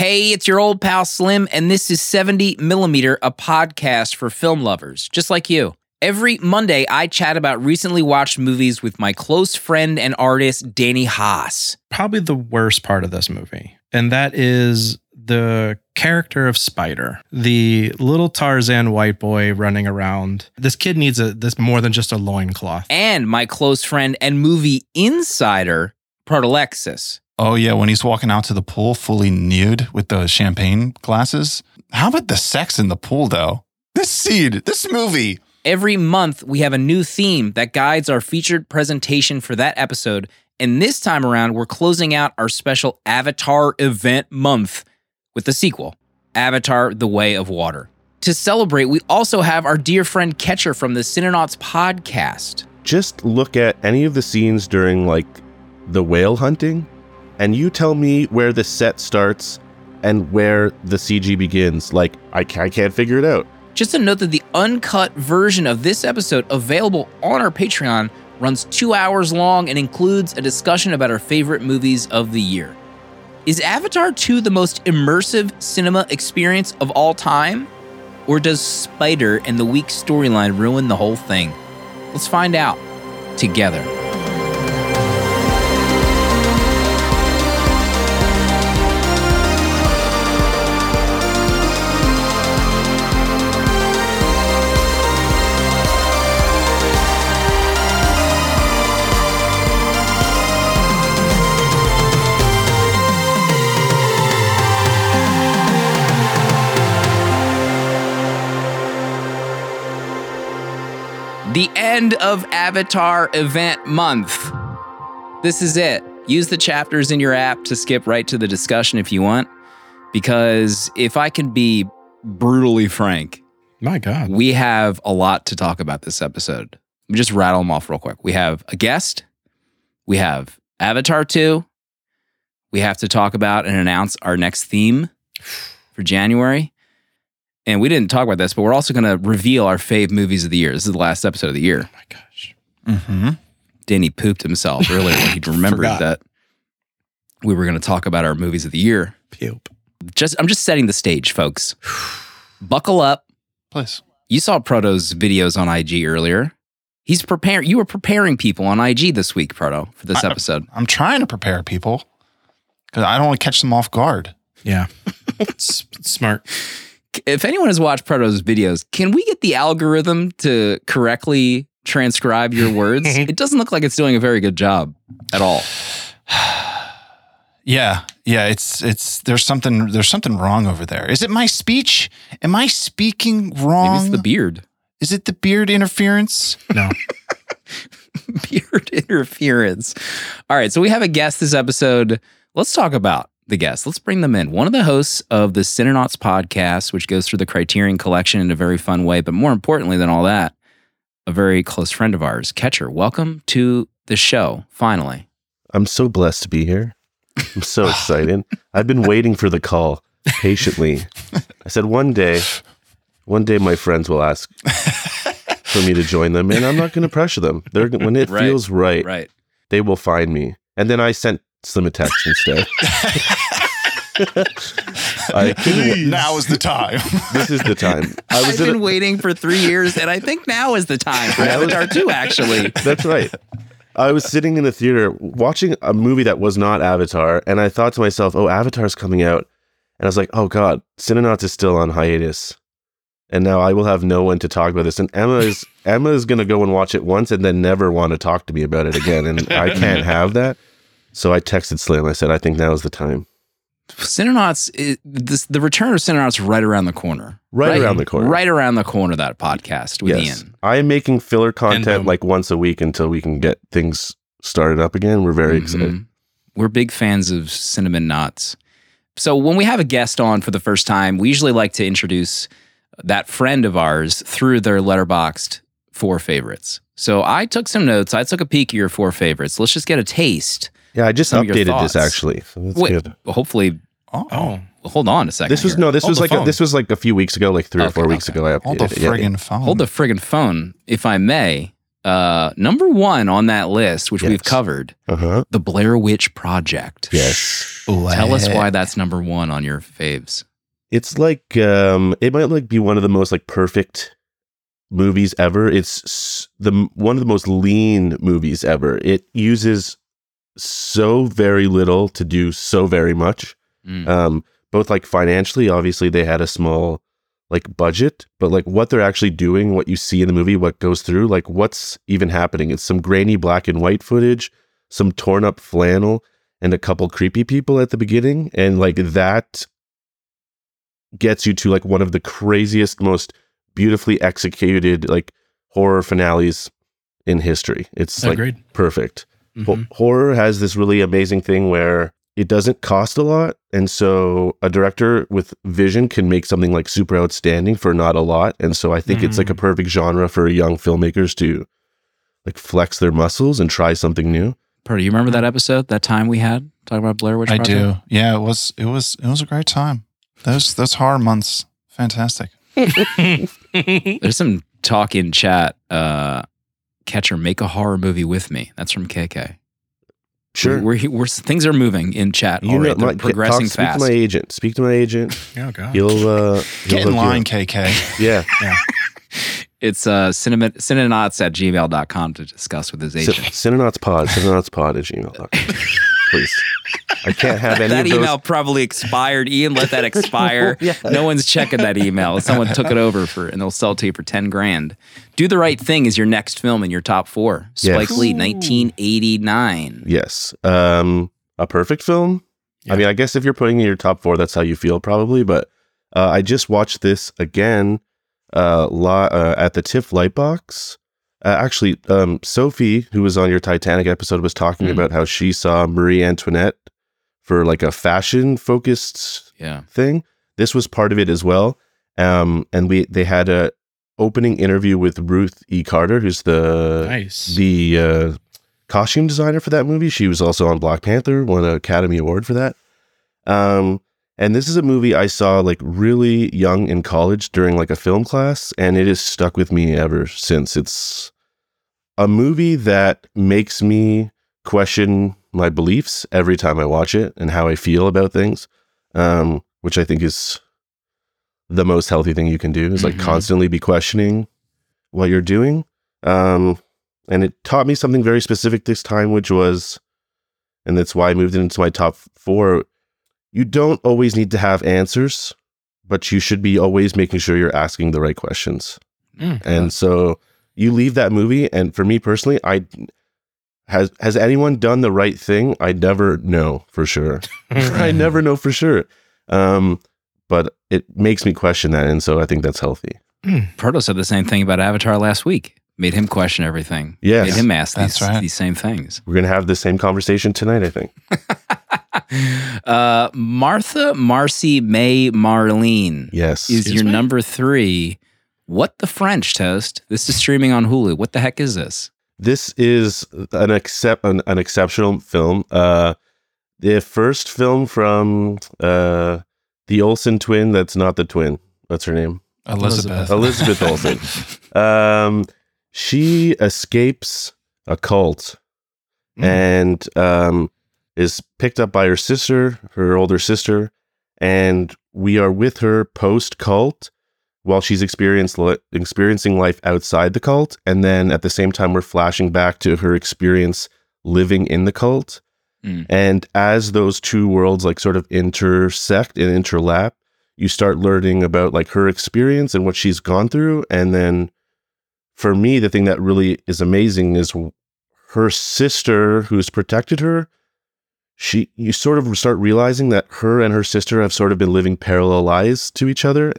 Hey, it's your old pal Slim, and this is 70 Millimeter, a podcast for film lovers, just like you. Every Monday, I chat about recently watched movies with my close friend and artist, Danny Haas. Probably the worst part of this movie, and that is the character of Spider, the little Tarzan white boy running around. This kid needs a this more than just a loincloth. And my close friend and movie insider, Protolexis. Oh yeah, when he's walking out to the pool fully nude with the champagne glasses. How about the sex in the pool though? This seed, this movie. Every month, we have a new theme that guides our featured presentation for that episode. And this time around, we're closing out our special Avatar event month with the sequel, Avatar The Way of Water. To celebrate, we also have our dear friend Catcher from the Cinenauts podcast. Just look at any of the scenes during, like, the whale hunting, and you tell me where the set starts and where the CG begins. Like, I, I can't figure it out. Just a note that the uncut version of this episode, available on our Patreon, runs two hours long and includes a discussion about our favorite movies of the year. Is Avatar 2 the most immersive cinema experience of all time? Or does Spider and the weak storyline ruin the whole thing? Let's find out together. The end of Avatar event month. This is it. Use the chapters in your app to skip right to the discussion if you want. Because if I can be brutally frank, My God. we have a lot to talk about this episode. Let me just rattle them off real quick. We have a guest, we have Avatar 2, we have to talk about and announce our next theme for January. And we didn't talk about this, but we're also going to reveal our fave movies of the year. This is the last episode of the year. Oh my gosh. Mm-hmm. Danny pooped himself earlier when he remembered Forgot. that we were going to talk about our movies of the year. Poop. Just I'm just setting the stage, folks. Buckle up. Please. You saw Proto's videos on IG earlier. He's preparing. You were preparing people on IG this week, Proto, for this I- episode. I'm trying to prepare people because I don't want to catch them off guard. Yeah. it's, it's smart. If anyone has watched Proto's videos, can we get the algorithm to correctly transcribe your words? it doesn't look like it's doing a very good job at all. Yeah, yeah. It's it's there's something there's something wrong over there. Is it my speech? Am I speaking wrong? Maybe it's the beard. Is it the beard interference? No. beard interference. All right, so we have a guest this episode. Let's talk about the guests. Let's bring them in. One of the hosts of the Cinenauts podcast, which goes through the Criterion collection in a very fun way, but more importantly than all that, a very close friend of ours, Catcher. Welcome to the show, finally. I'm so blessed to be here. I'm so excited. I've been waiting for the call patiently. I said one day, one day my friends will ask for me to join them, and I'm not going to pressure them. They're when it Right. feels right, Right. they will find me. And then I sent Slim a text instead. I couldn't. now is the time. This is the time. I was I've was been A, waiting for three years, and I think now is the time for Yeah, I was- Avatar 2, actually. that's right. I was sitting in the theater watching a movie that was not Avatar, and I thought to myself, "Oh, Avatar's coming out," and I was like, "Oh God, Cinenauts is still on hiatus." and now I will have no one to talk about this. And Emma is Emma is gonna go and watch it once and then never want to talk to me about it again, and I can't have that. So I texted Slim. I said, I think now is the time. Cinenauts, is, this, the return of Cinenauts right around the corner. Right around the corner. Right around the corner that podcast with yes, Ian. I am making filler content um, like once a week until we can get things started up again. We're very excited. Mhm. We're big fans of cinnamon knots. So when we have a guest on for the first time, we usually like to introduce that friend of ours through their Letterboxd four favorites. So I took some notes. I took a peek at your four favorites. Let's just get a taste. Yeah, I just Some of your updated this actually. So that's Wait, good. hopefully, Oh, Oh, hold on a second. This was here. no, this Hold was like a, this was like a few weeks ago, like three or Okay, four weeks ago. I updated hold the it. Yeah, friggin' phone. Hold the friggin' phone, if I may. uh, number one on that list, which we've covered, Uh huh. the Blair Witch Project. Yes. Tell us why that's number one on your faves. It's like um, it might like be one of the most like perfect movies ever. It's the one of the most lean movies ever. It uses so very little to do so very much. Mm. um both like financially obviously they had a small like budget but like what they're actually doing what you see in the movie what goes through like what's even happening it's some grainy black and white footage some torn up flannel and a couple creepy people at the beginning and like that gets you to like one of the craziest most beautifully executed like horror finales in history it's like Agreed. perfect Ho- Mhm. horror has this really amazing thing where it doesn't cost a lot and so a director with vision can make something like super outstanding for not a lot and so i think it's like a Mm. perfect genre for young filmmakers to like flex their muscles and try something new Purdy, you remember that episode, that time we had talking about Blair Witch I Project? do. Yeah, it was it was it was a great time. Those those horror months, fantastic. There's some talk in chat. Uh, Catcher, make a horror movie with me. That's from KK. sure We're, we're, we're things are moving in chat. you already. know They're my, progressing talk, speak fast. to my agent speak to my agent oh god. he'll uh he'll Get in hook you line. KK. yeah It's uh, cinema, cinenauts at gmail.com to discuss with his agent. Cinenauts pod Cinenauts pod at gmail.com please i can't have any that of those email probably expired. Ian let that expire. Yeah. No one's checking that email. Someone took it over for, and they'll sell it to you for ten grand. Do the right thing is your next film in your top four. Spike Yes. Lee, 1989. Yes. Um, a perfect film. Yeah. I mean, I guess if you're putting in your top four, that's how you feel probably. But uh, I just watched this again uh, li- uh, at the TIFF Lightbox. Uh, actually, um, Sophie, who was on your Titanic episode, was talking Mm. about how she saw Marie Antoinette for like a fashion focused Yeah. thing. This was part of it as well. Um, and we they had a opening interview with Ruth E. Carter, who's the nice. the uh, costume designer for that movie. She was also on Black Panther, won an Academy Award for that. Um, and this is a movie I saw like really young in college during like a film class, and it has stuck with me ever since. It's a movie that makes me question my beliefs every time I watch it and how I feel about things, um, which I think is the most healthy thing you can do is like Mhm. constantly be questioning what you're doing. Um, and it taught me something very specific this time, which was, and that's why I moved it into my top four. You don't always need to have answers, but you should be always making sure you're asking the right questions. Mm. And so you leave that movie, and for me personally, I has has anyone done the right thing? I never know for sure. I never know for sure. Um, but it makes me question that, and so I think that's healthy. Proto said the same thing about Avatar last week. Made him question everything. Yes. Made him ask That's these, right. these same things. We're gonna have the same conversation tonight. I think. uh, Martha Marcy May Marlene Yes. is Excuse your me? number three. What the French toast? This is streaming on Hulu. What the heck is this? this is an accept an, an exceptional film. Uh, the first film from uh the Olsen twin. That's not the twin. What's her name? Elizabeth. Elizabeth Olsen. Um, she escapes a cult Mm. and um, is picked up by her sister, her older sister, and we are with her post cult while she's experiencing life outside the cult, and then at the same time we're flashing back to her experience living in the cult. Mm. And as those two worlds like sort of intersect and interlap, you start learning about like her experience and what she's gone through, and then for me, the thing that really is amazing is her sister who's protected her. She, you sort of start realizing that her and her sister have sort of been living parallel lives to each other.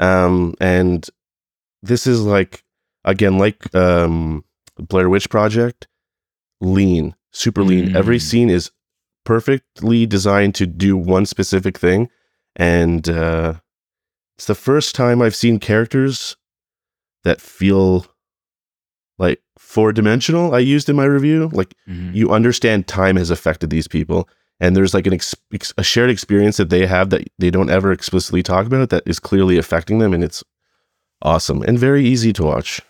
Um, and this is like, again, like um, Blair Witch Project, lean, super lean. Every Mm. scene is perfectly designed to do one specific thing. And uh, it's the first time I've seen characters that feel like four dimensional. I used in my review. Like Mhm. you understand time has affected these people, and there's like an ex- ex- a shared experience that they have that they don't ever explicitly talk about that is clearly affecting them, and it's awesome and very easy to watch.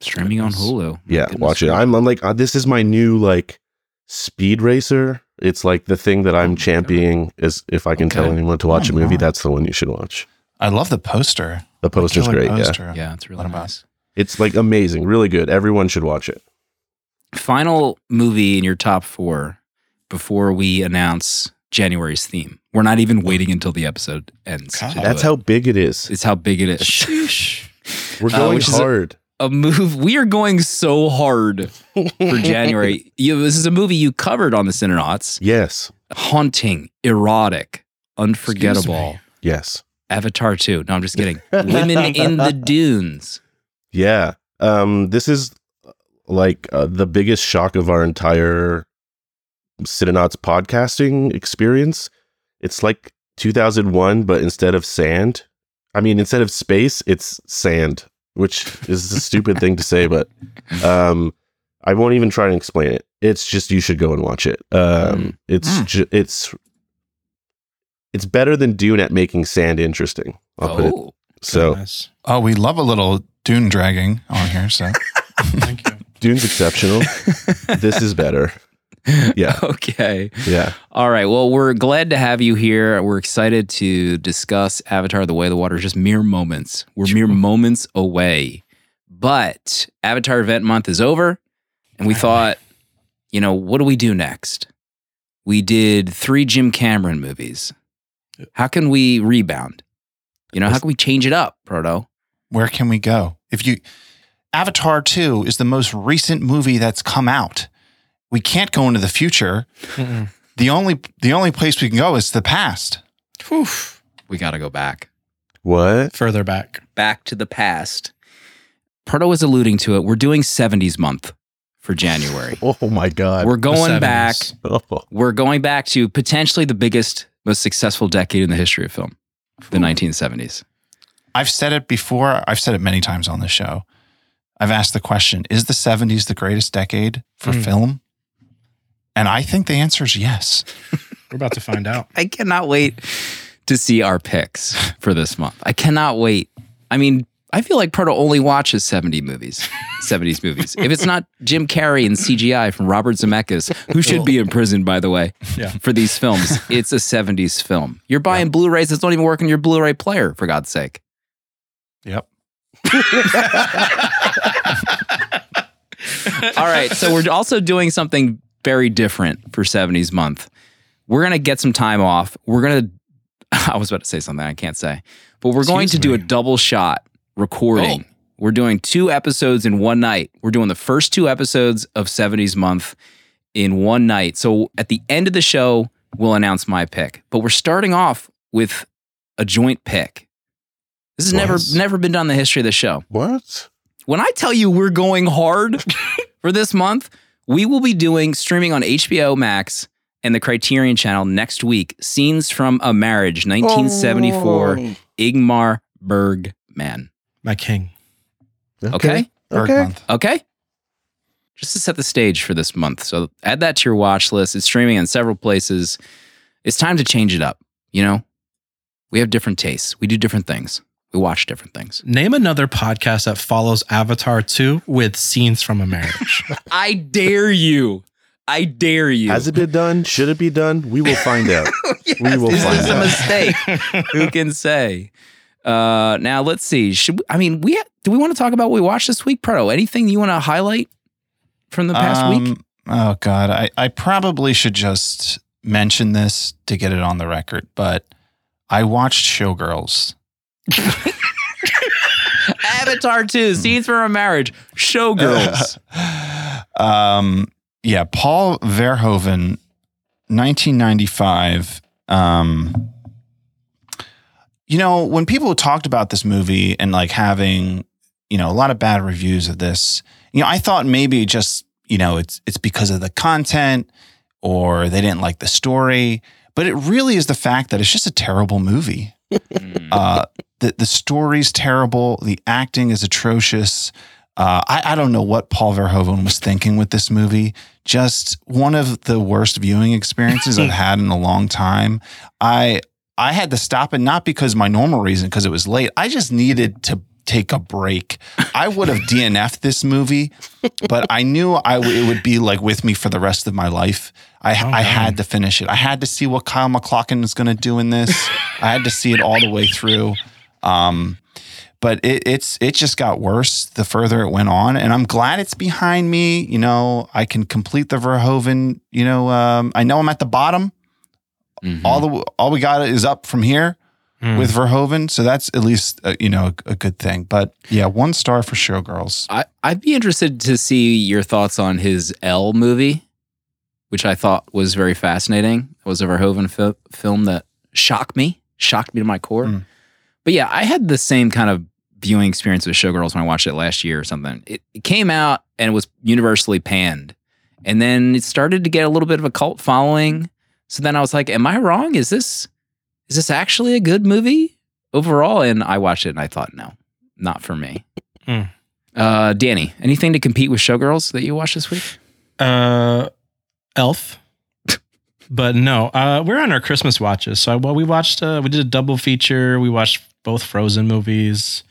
Streaming on Hulu. Yeah, Goodness watch it. I'm, I'm like, uh, this is my new like speed racer. It's like the thing that I'm championing is if I can tell anyone to watch Oh, a movie, wow. that's the one you should watch. I love the poster. The poster's Killer great. Yeah. poster. Yeah, it's really What about- nice. It's like amazing, really good. Everyone should watch it. Final movie in your top four before we announce January's theme. We're not even waiting until the episode ends. God. That's it. how big it is. it's how big it is. Sheesh. We're Uh, going which is a- hard. a move we are going so hard for January. You, this is a movie you covered on the Cinenauts. yes. Haunting, erotic, unforgettable. Yes. Avatar 2. No, I'm just kidding. Women in the Dunes. Yeah. Um, this is uh, like uh, the biggest shock of our entire Cinenauts podcasting experience. It's like 2001, but instead of sand, I mean, instead of space, it's sand, which is a stupid thing to say, but um, I won't even try to explain it. It's just you should go and watch it. Um, it's Mm. ju- it's it's better than Dune at making sand interesting. I'll put it Oh, so. Goodness. Oh, we love a little dune dragging on here. So Thank you. Dune's exceptional. this is better. Yeah. Okay. Yeah. All right. Well, we're glad to have you here. We're excited to discuss Avatar The Way of the Water. Just mere moments. We're mere moments away. But Avatar Event Month is over. And we thought, you know, what do we do next? We did three Jim Cameron movies. How can we rebound? You know, how can we change it up, Proto? where can we go? If you Avatar 2 is the most recent movie that's come out. We can't go into the future. Mm-mm. The only the only place we can go is the past. Whew. We got to go back. What? Further back. Back to the past. Proto was alluding to it. We're doing 70s month for January. Oh my God. We're going back. Oh, We're going back to potentially the biggest, most successful decade in the history of film, the 1970s. I've said it before. I've said it many times on the show. I've asked the question, is the 70s the greatest decade for Hmm. film? And I think the answer is yes. We're about to find out. I cannot wait to see our picks for this month. I cannot wait. I mean, I feel like Proto only watches 70 movies, 70s movies. If it's not Jim Carrey and CGI from Robert Zemeckis, who should be in prison, by the way, Yeah. for these films, it's a 70s film. You're buying Blu rays that don't even work on your Blu ray player, for God's sake. Yep. All right. So we're also doing something very different for 70s month. We're going to get some time off. We're going to, I was about to say something I can't say, but we're going to Excuse do a double shot recording. Oh. We're doing two episodes in one night. We're doing the first two episodes of 70s month in one night. So at the end of the show, we'll announce my pick. But we're starting off with a joint pick. This has never What? never been done in the history of the show what? when I tell you we're going hard for this month, we will be doing streaming on HBO Max and the Criterion Channel next week. Scenes from a Marriage, 1974, Oh. Ingmar Bergman. My king. Okay? Berg Okay. month. Okay? Just to set the stage for this month. So add that to your watch list. It's streaming in several places. It's time to change it up. You know, we have different tastes, we do different things, we watch different things. Name another podcast that follows Avatar 2 with scenes from a marriage. I dare you. I dare you. Has it been done? Should it be done? We will find out. We will Is find this a mistake? Who can say? Uh, now let's see. Should we, I mean we do we want to talk about what we watched this week, Proto? Anything you want to highlight from the past week? Um, Oh God, I, I probably should just mention this to get it on the record, but I watched Showgirls. Avatar 2, Scenes from a Marriage, Showgirls. um, yeah, Paul Verhoeven, 1995. Um, you know, when people talked about this movie and like having, you know, a lot of bad reviews of this, you know, I thought maybe just, you know, it's it's because of the content or they didn't like the story, but it really is the fact that it's just a terrible movie. Mm. Uh, the the story's terrible. The acting is atrocious. Uh, I, I don't know what Paul Verhoeven was thinking with this movie. Just one of the worst viewing experiences I've had in a long time. I I had to stop it not because my normal reason because it was late. I just needed to take a break. I would have DNF'd this movie, but I knew I w- it would be like with me for the rest of my life. I, Oh, I had to finish it. I had to see what Kyle MacLachlan is going to do in this. I had to see it all the way through. Um, but it, it's it just got worse the further it went on, and I'm glad it's behind me. You know, I can complete the Verhoeven. You know, um, I know I'm at the bottom. Mhm. All the all we got is up from here Mm. with Verhoeven, so that's at least uh, you know a, a good thing. But yeah, one star for Showgirls. I, I'd be interested to see your thoughts on his Elle movie, which I thought was very fascinating. It was a Verhoeven fi- film that shocked me, shocked me to my core. Mm. But yeah, I had the same kind of viewing experience with Showgirls when I watched it last year or something. It, it came out and it was universally panned. And then it started to get a little bit of a cult following. So then I was like, am I wrong? Is this is this actually a good movie overall? And I watched it and I thought, no, not for me. Hmm. Uh, Danny, anything to compete with Showgirls that you watched this week? Uh, Elf. but no, uh, we're on our Christmas watches. So well, we watched. Uh, we did a double feature. We watched both Frozen movies.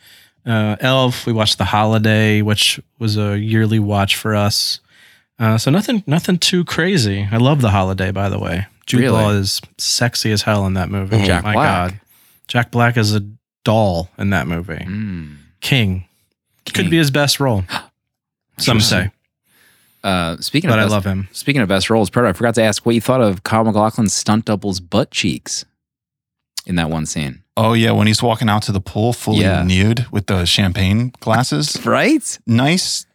Uh, Elf. We watched The Holiday, which was a yearly watch for us. Uh, so nothing, nothing too crazy. I love The Holiday, by the way. Jude Really? Law is sexy as hell in that movie. Mhm. Jack My Black. God, Jack Black is a doll in that movie. Mm, King King. could be his best role. Some say, Uh, speaking but of I best, love him. speaking of best roles, Proto, I forgot to ask what you thought of Kyle MacLachlan's stunt double's butt cheeks in that one scene. Oh yeah, when he's walking out to the pool fully Yeah. nude with the champagne glasses. Right? nice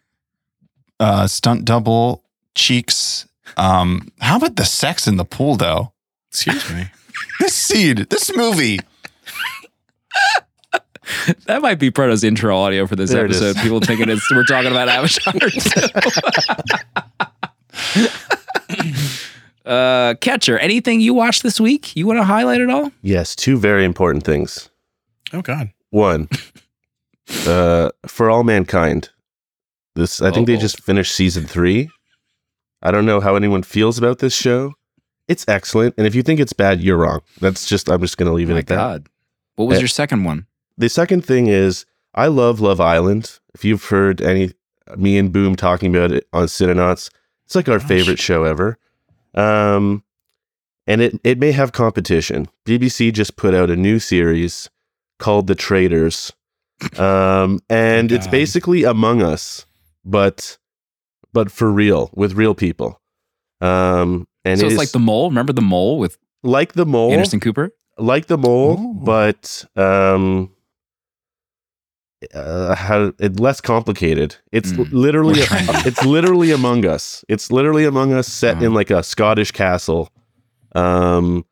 uh stunt double cheeks. Um, how about the sex in the pool though? Excuse me. This scene, this movie. That might be Proto's intro audio for this There it is. episode. People thinking it's we're talking about Avatar uh, Catcher, anything you watched this week you want to highlight at all? Yes, two very important things. Oh God. One, uh, for all mankind. This I think they Uh-oh. just finished season three. I don't know how anyone feels about this show. It's excellent, and if you think it's bad, you're wrong. That's just I'm just gonna leave Oh it at that. God. What was Uh, your second one? The second thing is I love Love Island. If you've heard any me and Boom talking about it on Cinenauts, it's like our Gosh. favorite show ever. Um, and it it may have competition. BBC just put out a new series called The Traitors, um, and it's basically Among Us, but but for real with real people. Um, and so it it's is like the mole. Remember the mole with like the mole Anderson Cooper? like the mole, Ooh. but um, uh, how it less complicated. It's Mm. literally More it's literally Among Us. It's literally Among Us set in Oh. like a Scottish castle. Um,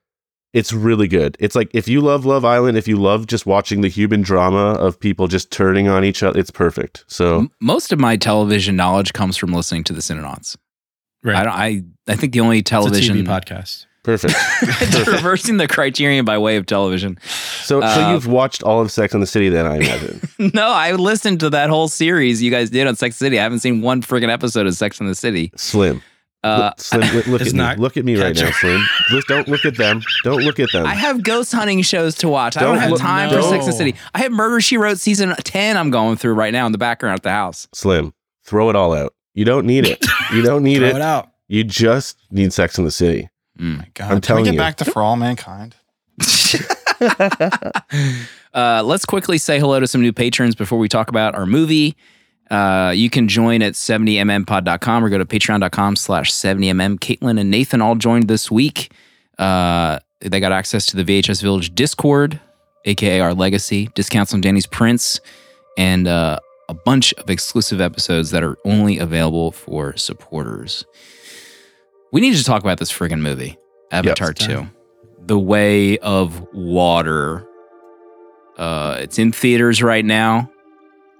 it's really good. It's like if you love Love Island, if you love just watching the human drama of people just turning on each other, it's perfect. So Most of my television knowledge comes from listening to the Cinenauts. Right. I don't. I I think the only it's a television TV podcast. perfect. It's reversing the criterion by way of television. So so Uh, you've watched all of Sex on the City, then I imagine. No, I listened to that whole series you guys did on Sex and the City. I haven't seen one freaking episode of Sex and the City. Slim. Uh, Slim, look, look It's at me. Look at me right now, Slim. Look, don't look at them. Don't look at them. I have ghost hunting shows to watch. I don't Don't have look- time for. Sex and the City. I have Murder She Wrote season ten. I'm going through right now in the background at the house. Slim, throw it all out. You don't need it. You don't need Throw it. it out. You just need Sex in the City. Mm. My God, I'm Can telling we get you. back to For All Mankind? uh, let's quickly say hello to some new patrons before we talk about our movie. Uh, you can join at 70mmpod.com or go to patreon.com slash 70mm. Caitlin and Nathan all joined this week. Uh, they got access to the VHS Village Discord, aka our legacy, discounts on Danny's prints, and uh, a bunch of exclusive episodes that are only available for supporters. We need to talk about this friggin' movie, Avatar it's 2. time. The Way of Water. Uh, it's in theaters right now.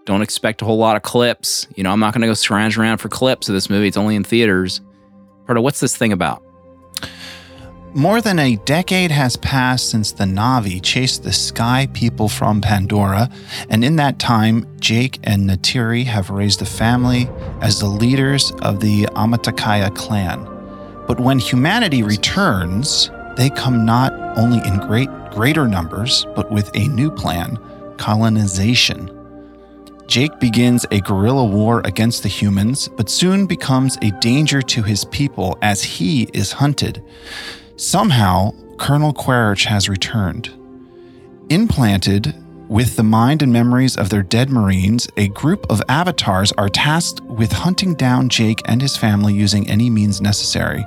Don't expect a whole lot of clips. You know, I'm not going to go scrounge around for clips of this movie. It's only in theaters. Proto, what's this thing about? More than a decade has passed since the Na'vi chased the sky people from Pandora, and in that time, Jake and Neytiri have raised a family as the leaders of the Omaticaya clan. But when humanity returns, they come not only in great greater numbers, but with a new plan, colonization. Jake begins a guerrilla war against the humans, but soon becomes a danger to his people as he is hunted. Somehow, Colonel Quaritch has returned. Implanted with the mind and memories of their dead Marines, a group of avatars are tasked with hunting down Jake and his family using any means necessary.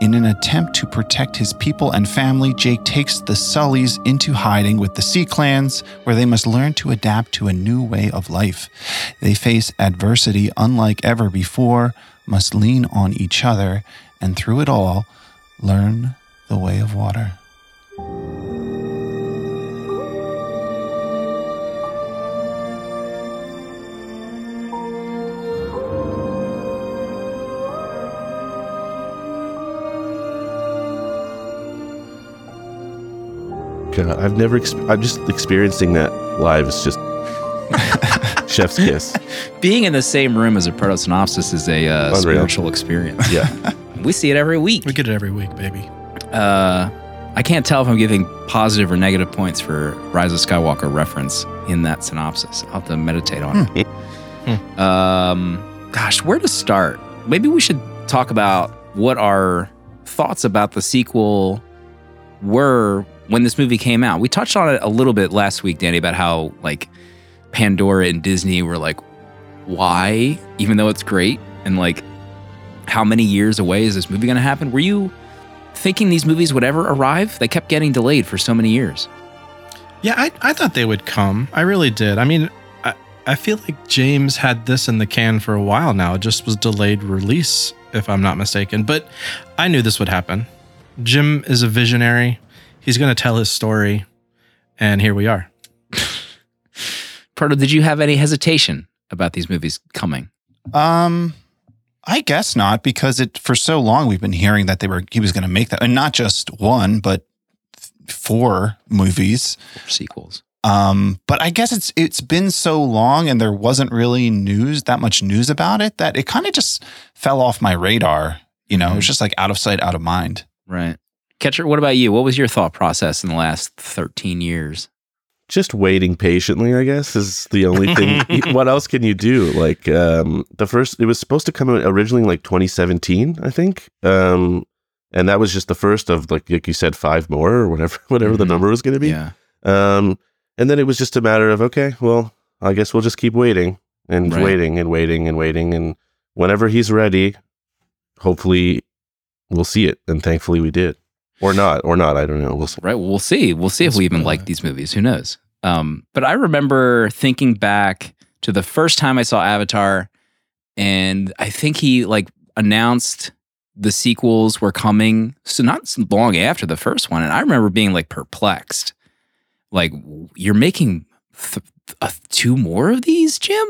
In an attempt to protect his people and family, Jake takes the Sullies into hiding with the Sea Clans, where they must learn to adapt to a new way of life. They face adversity unlike ever before, must lean on each other, and through it all, learn the way of water. God, I've never. Exp- I'm just experiencing that live. It's just chef's kiss. Being in the same room as a proto synopsis is a uh, spiritual experience. Yeah. We see it every week. We get it every week, baby. Uh, I can't tell if I'm giving positive or negative points for Rise of Skywalker reference in that synopsis. I'll have to meditate on it. Um, gosh, where to start? Maybe we should talk about what our thoughts about the sequel were when this movie came out. We touched on it a little bit last week, Danny, about how like Pandora and Disney were like, why, even though it's great, and like how many years away is this movie going to happen? Were you thinking these movies would ever arrive? They kept getting delayed for so many years. Yeah, I, I thought they would come. I really did. I mean, I, I feel like James had this in the can for a while now. It just was delayed release, if I'm not mistaken. But I knew this would happen. Jim is a visionary. He's going to tell his story. And here we are. Proto, did you have any hesitation about these movies coming? Um, I guess not because it for so long we've been hearing that they were he was going to make that, and not just one, but four movies. Or sequels. Um, but I guess it's it's been so long, and there wasn't really news that much news about it that it kind of just fell off my radar. You know, it was just like out of sight, out of mind. Right. Catcher, what about you? What was your thought process in the last 13 years? just waiting patiently, I guess, is the only thing. what else can you do? Like um, the first, it was supposed to come out originally in like 2017, I think, um, and that was just the first of like like you said, five more or whatever whatever the Mhm. number was going to be. Yeah. Um, and then it was just a matter of okay, well, I guess we'll just keep waiting and Right. waiting and waiting and waiting, and whenever he's ready, hopefully we'll see it, and thankfully we did, or not, or not. I don't know. We'll see. Right. Well, we'll see. We'll see if we even like these movies. Who knows? Um, but I remember thinking back to the first time I saw Avatar, and I think he like announced the sequels were coming. So not long after the first one, and I remember being like perplexed. Like, you're making th- uh, two more of these, Jim?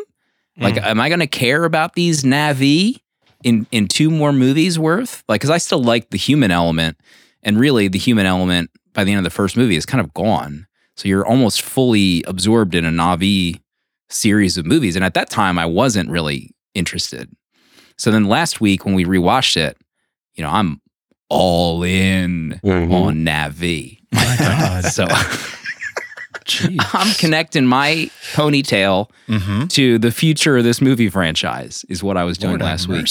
Like, Mm. am I going to care about these Na'vi in in two more movies worth? Like, because I still like the human element, and really, the human element by the end of the first movie is kind of gone. So you're almost fully absorbed in a Na'vi series of movies, and at that time, I wasn't really interested. So then last week when we rewatched it, you know, I'm all in Mhm. on Na'vi. My God. So Jeez. I'm connecting my ponytail Mm-hmm. to the future of this movie franchise is what I was doing Lord last week.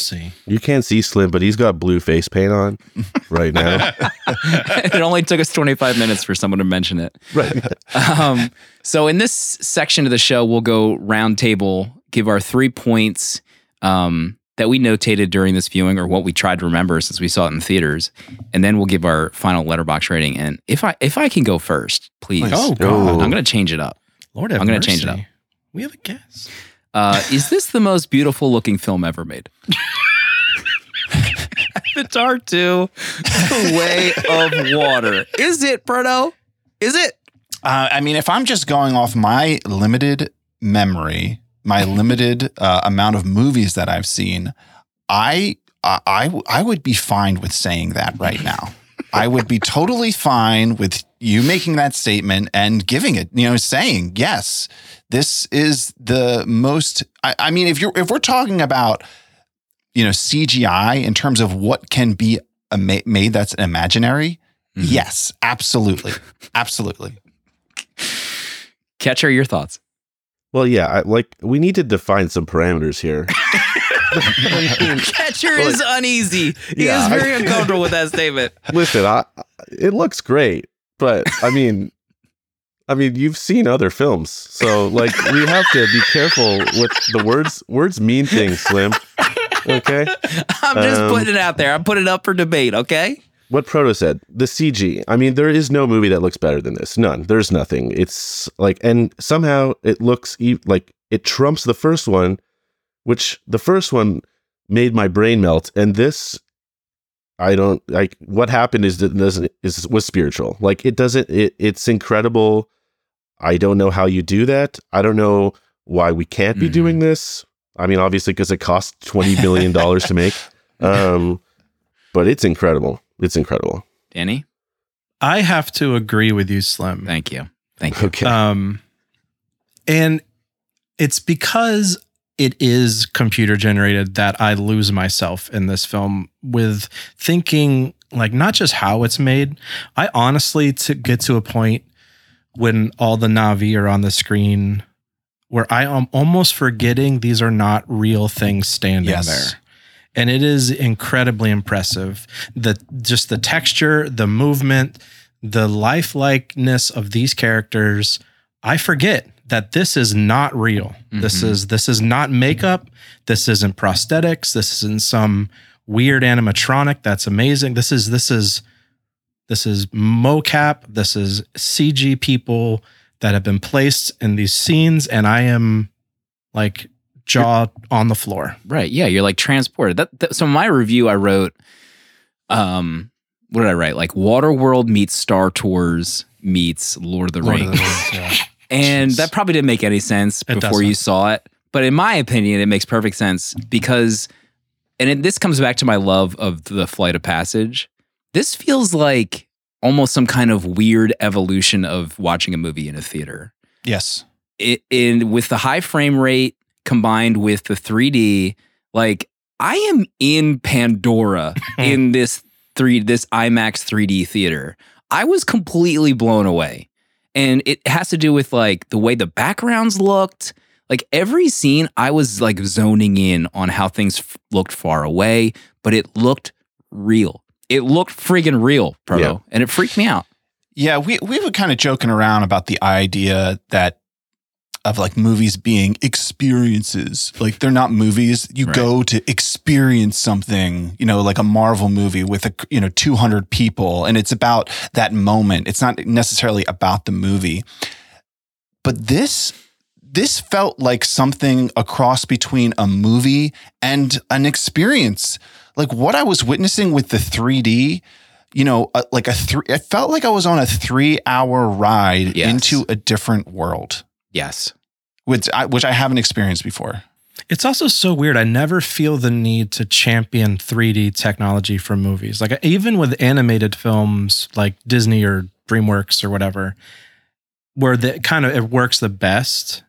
You can't see Slim, but he's got blue face paint on right now. it only took us 25 minutes for someone to mention it. right. Um, so in this section of the show, we'll go roundtable, give our three points um, that we notated during this viewing or what we tried to remember since we saw it in theaters, and then we'll give our final Letterboxd rating. And if I if I can go first, please, Oh, Oh. God. I'm going to change it up. Lord have I'm gonna mercy. change it up. We have a guess. Uh, is this the most beautiful looking film ever made? Avatar 2, The Way of Water. Is it, Proto? Is it? Uh, I mean, if I'm just going off my limited memory, my limited uh, amount of movies that I've seen, I, I I would be fine with saying that right now. I would be totally fine with you making that statement and giving it, you know, saying yes, this is the most. I, I mean, if you're if we're talking about, you know, CGI in terms of what can be a ma- made that's imaginary, Mhm. yes, absolutely, absolutely. Catcher, your thoughts? Well, yeah, I, like we need to define some parameters here. Catcher is uneasy. He Yeah, is I- very uncomfortable with that statement. Listen, I, it looks great, but I mean, I mean, you've seen other films, so like we have to be careful with the words. Words mean things, Slim. Okay. I'm just Um, putting it out there. I'm putting it up for debate. Okay. What Proto said, the CG. I mean, there is no movie that looks better than this. None. There's nothing. It's like, and somehow it looks e- like it trumps the first one, which the first one made my brain melt, and this. I don't like what happened is that it doesn't is was spiritual. Like it doesn't it it's incredible. I don't know how you do that. I don't know why we can't be Mhm. doing this. I mean, obviously because it cost 20 billion dollars to make. Um but it's incredible. It's incredible. Danny, I have to agree with you, Slim. thank you. Thank you. Okay. Um, and it's because it is computer generated that I lose myself in this film with thinking like not just how it's made. I honestly to get to a point when all the Na'vi are on the screen where I am almost forgetting these are not real things standing Yes. there. And it is incredibly impressive. The just the texture, the movement, the lifelikeness of these characters. I forget that this is not real. This Mhm. is this is not makeup. This isn't prosthetics. This isn't some weird animatronic that's amazing. This is this is this is mocap. This is CG people that have been placed in these scenes, and I am like jaw on the floor. Right. Yeah. You're like transported. That, that so my review I wrote, um, what did I write? Like Waterworld meets Star Tours meets Lord of the Lord Rings. of the Rings, yeah. And Jeez. that probably didn't make any sense It before you doesn't. saw it. But in my opinion, it makes perfect sense because, and it, this comes back to my love of the Flight of Passage. This feels like almost some kind of weird evolution of watching a movie in a theater. Yes. It, in with the high frame rate combined with the 3D, like I am in Pandora in this three this IMAX 3D theater. I was completely blown away. And it has to do with like the way the backgrounds looked. Like every scene, I was like zoning in on how things f- looked far away, but it looked real. It looked friggin' real, Proto, Yeah. and it freaked me out. Yeah, we we were kind of joking around about the idea that of like movies being experiences. Like they're not movies. You Right. go to experience something, you know, like a Marvel movie with a you know 200 people and it's about that moment. It's not necessarily about the movie. But this this felt like something a cross between a movie and an experience. Like what I was witnessing with the 3D, you know, uh, like a three. It felt like I was on a three-hour ride Yes. into a different world, Yes. which I, which I haven't experienced before. It's also so weird. I never feel the need to champion 3D technology for movies. Like even with animated films like Disney or DreamWorks or whatever, where the kind of it works the best.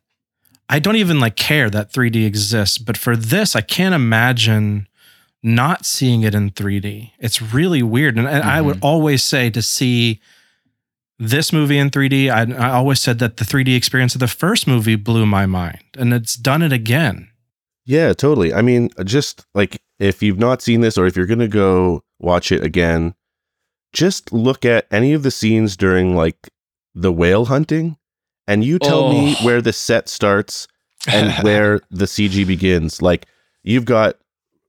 I don't even like care that 3D exists, but for this, I can't imagine not seeing it in 3D. It's really weird. And, and I would mm-hmm. always say to see this movie in 3D, I, I always said that the 3D experience of the first movie blew my mind, and it's done it again. Yeah, totally. I mean, just like if you've not seen this or if you're going to go watch it again, just look at any of the scenes during like the whale hunting and you tell me Oh. where the set starts and where the CG begins. Like you've got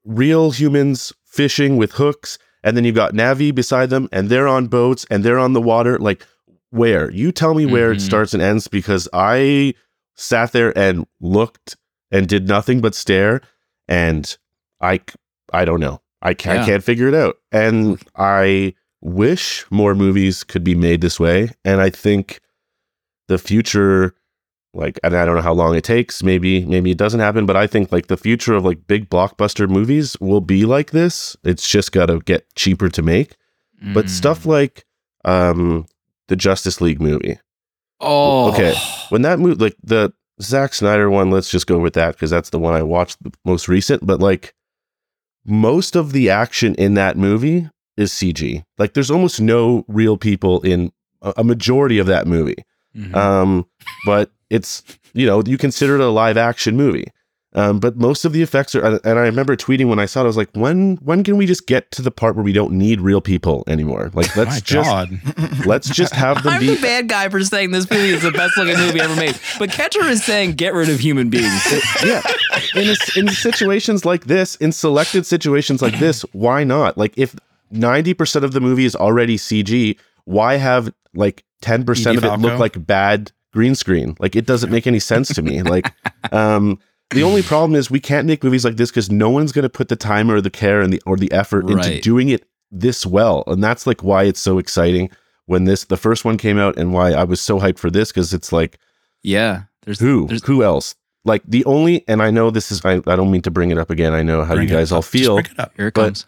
real humans fishing with hooks and then you've got Na'vi beside them and they're on boats and they're on the water. Like where? You tell me where it Mhm. starts and ends because I sat there and looked and did nothing but stare and I I don't know. I can't, Yeah. I can't figure it out. And I wish more movies could be made this way and I think the future like and I don't know how long it takes, maybe maybe it doesn't happen, but I think like the future of like big blockbuster movies will be like this. It's just got to get cheaper to make. But Mm. stuff like um the Justice League movie Oh, Okay. when that movie like the Zack Snyder one, let's just go with that because that's the one I watched the most recent. But like most of the action in that movie is CG. Like there's almost no real people in a, majority of that movie. Mhm. Um, but it's you know, you consider it a live action movie. Um, but most of the effects are, and I remember tweeting when I saw it, I was like, when when can we just get to the part where we don't need real people anymore? Like, let's just God. let's just have them I'm be. the bad guy for saying this movie is the best looking movie ever made. But Catcher is saying get rid of human beings. yeah, in a, in situations like this, in selected situations like this, why not? Like, if ninety percent of the movie is already CG, why have like ten percent of it look like bad green screen? Like, it doesn't make any sense to me. Like, um. The only problem is we can't make movies like this because no one's going to put the time or the care and the or the effort into doing it this well, and that's like why it's so exciting when this the first one came out and why I was so hyped for this because it's like Yeah, there's who There's, who else like the only and I know this is I, I don't mean to bring it up again I know how Bring you it guys all up. Just feel bring it up. here it but- comes.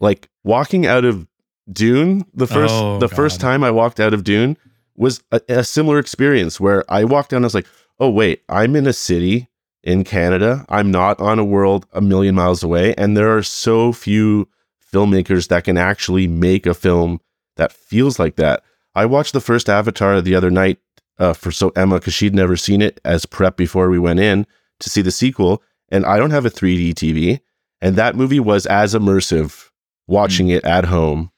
like walking out of Dune the first Oh, the first time I walked out of Dune was a, a similar experience where I walked down and I was like oh wait I'm in a city in Canada I'm not on a world a million miles away and there are so few filmmakers that can actually make a film that feels like that I watched the first Avatar the other night uh, for so Emma because she'd never seen it as prep before we went in to see the sequel and I don't have a 3D TV and that movie was as immersive watching it at home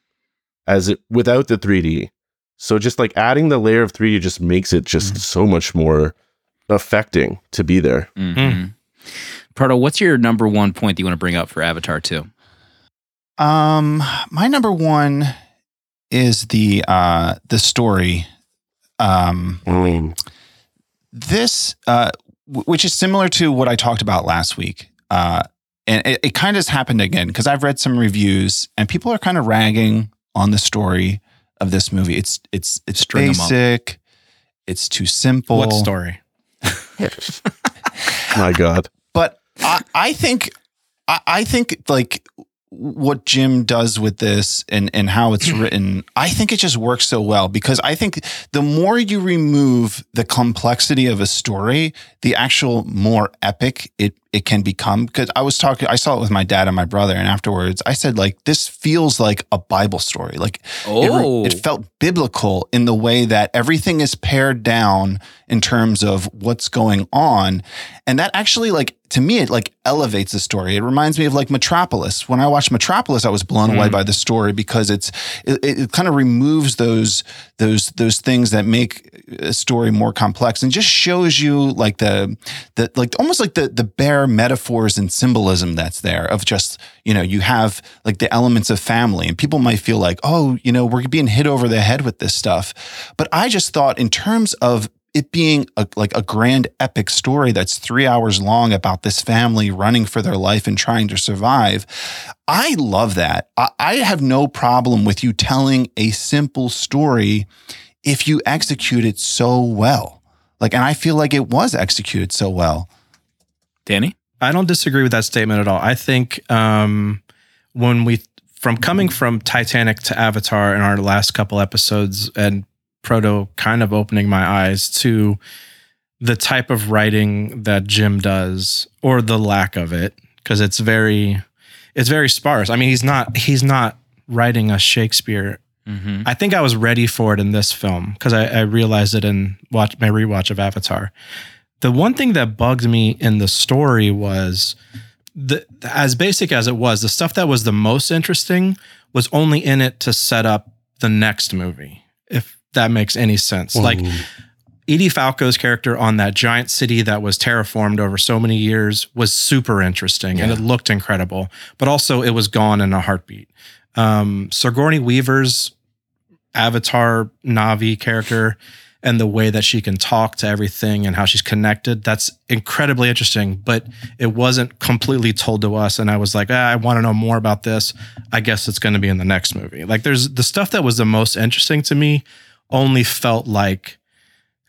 as it without the 3D. So just like adding the layer of 3D just makes it just Mm. so much more affecting to be there. Mhm. Proto, what's your number one point that you want to bring up for Avatar 2? Um, my number one is the uh the story. Um, this uh, w- which is similar to what I talked about last week. Uh, and it, it kind of has happened again because I've read some reviews and people are kind of ragging on the story of this movie. It's it's it's String 'em up. basic. It's too simple. What story? My God. but I, I think I, I think like what Jim does with this and and how it's written, I think it just works so well because I think the more you remove the complexity of a story, the actual more epic it it can become. Because I was talking, I saw it with my dad and my brother, and afterwards I said like this feels like a Bible story. Like it, Oh, re- it oh. felt biblical in the way that everything is pared down in terms of what's going on. And that actually, like, to me, it like elevates the story. It reminds me of like Metropolis. When I watched Metropolis, I was blown away mm. by the story because it's it, it kind of removes those those those things that make a story more complex and just shows you like the the like almost like the the bare metaphors and symbolism that's there of just you know you have like the elements of family and people might feel like oh you know we're being hit over the head with this stuff. But i just thought in terms of it being a, like a grand epic story that's three hours long about this family running for their life and trying to survive i love that I, I have no problem with you telling a simple story if you execute it so well like and i feel like it was executed so well Danny? I don't disagree with that statement at all. I think um, when we, from coming from Titanic to Avatar in our last couple episodes, and Proto kind of opening my eyes to the type of writing that Jim does, or the lack of it, because it's very, it's very sparse. I mean, he's not, he's not writing a Shakespeare Mm-hmm. I think I was ready for it in this film because I, I realized it in watch my rewatch of Avatar. The one thing that bugged me in the story was the as basic as it was, the stuff that was the most interesting was only in it to set up the next movie. That makes any sense. Like Edie Falco's character on that giant city that was terraformed over so many years was super interesting and it looked incredible, but also it was gone in a heartbeat. Um, Sigourney Weaver's avatar Na'vi character and the way that she can talk to everything and how she's connected, that's incredibly interesting, but it wasn't completely told to us. And I was like, ah, I want to know more about this. I guess it's going to be in the next movie. Like there's the stuff that was the most interesting to me only felt like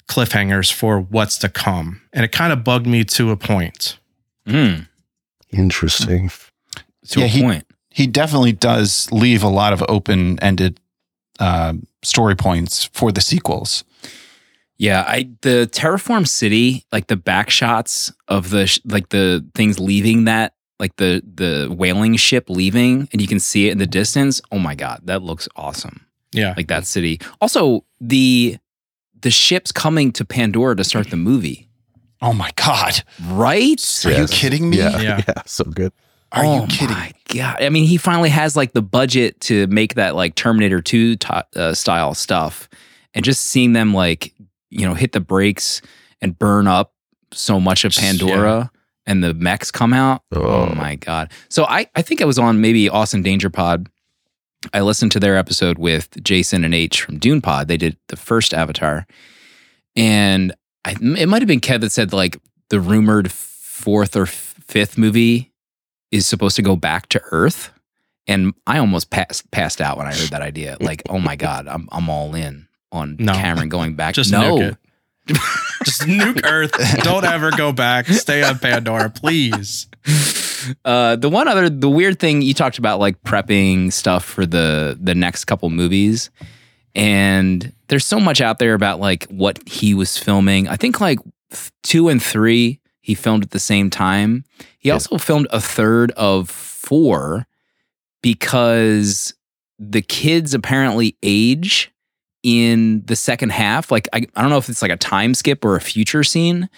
cliffhangers for what's to come. And it kind of bugged me to a point. Mm, Interesting. to Yeah, a he- point. he definitely does leave a lot of open-ended uh, story points for the sequels. Yeah, I the terraform city, like the back shots of the sh- like the things leaving that, like the the whaling ship leaving, and you can see it in the distance. Oh my god, that looks awesome! Yeah. Like that city. Also, the the ships coming to Pandora to start the movie. Oh my god. right? Are you kidding me? Yeah, Yeah. yeah, so good. Are oh you kidding? My God, I mean, he finally has like the budget to make that like Terminator Two t- uh, style stuff, and just seeing them like you know hit the brakes and burn up so much of Just- Pandora. And the mechs come out. Oh. Oh. my god! So I, I think I was on maybe Austin Danger Pod. I listened to their episode with Jason and H from Dune Pod. They did the first Avatar, and I, it might have been Kev that said like the rumored fourth or f- fifth movie is supposed to go back to Earth, and I almost passed passed out when I heard that idea. Like, oh my god, I'm I'm all in on No. Cameron going back. Just no, nuke it. Just nuke Earth. Don't ever go back. Stay on Pandora, please. Uh, the one other, the weird thing you talked about, like prepping stuff for the the next couple movies, and there's so much out there about like what he was filming. I think like two and three he filmed at the same time. He Yeah. also filmed a third of four because the kids apparently age in the second half. Like I, I don't know if it's like a time skip or a future scene,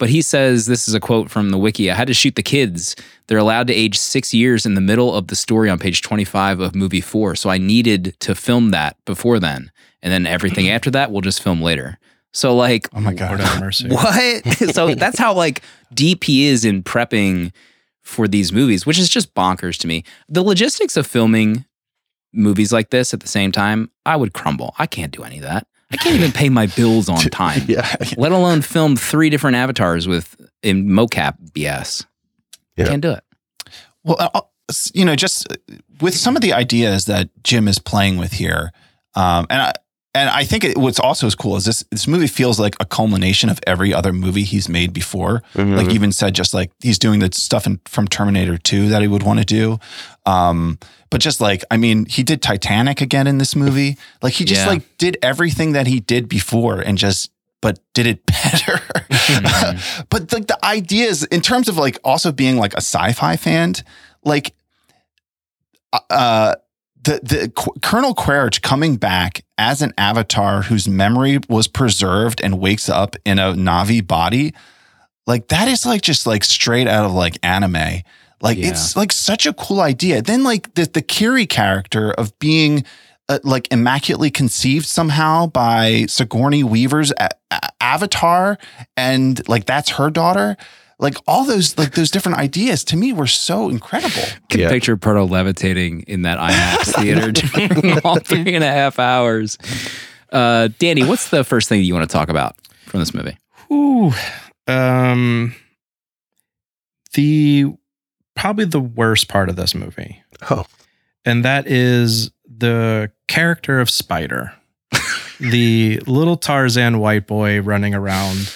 but he says this is a quote from the wiki. I had to shoot the kids. They're allowed to age six years in the middle of the story on page 25 of movie four. So I needed to film that before then. And then everything after that, we'll just film later. So, like, Oh my god. have mercy. what? so that's how like deep he is in prepping for these movies, which is just bonkers to me. The logistics of filming movies like this at the same time, I would crumble. I can't do any of that. I can't even pay my bills on time, Yeah. let alone film three different avatars with in mocap BS. Yeah. Can't do it. Well, uh, uh, you know, just uh, with some of the ideas that Jim is playing with here, um, and I and I think it, what's also as cool is this this movie feels like a culmination of every other movie he's made before. Mhm. Like even said, just like he's doing the stuff in, from Terminator Two that he would want to do. Um, but just like I mean, he did Titanic again in this movie. Like he just Yeah. like did everything that he did before and just but did it better. but like the ideas in terms of like also being like a sci-fi fan, like uh the the Qu- Colonel Quaritch coming back as an avatar whose memory was preserved and wakes up in a Na'vi body, like that is like just like straight out of like anime. Like Yeah. it's like such a cool idea. Then like the the Kiri character of being uh, like immaculately conceived somehow by Sigourney Weaver's a- a- avatar, and like that's her daughter. Like all those like those different ideas to me were so incredible. Can Yeah. picture Proto levitating in that IMAX theater during all three and a half hours. Uh, Danny, what's the first thing you want to talk about from this movie? Ooh, um, the probably the worst part of this movie, Oh, and that is the character of Spider, the little Tarzan white boy running around.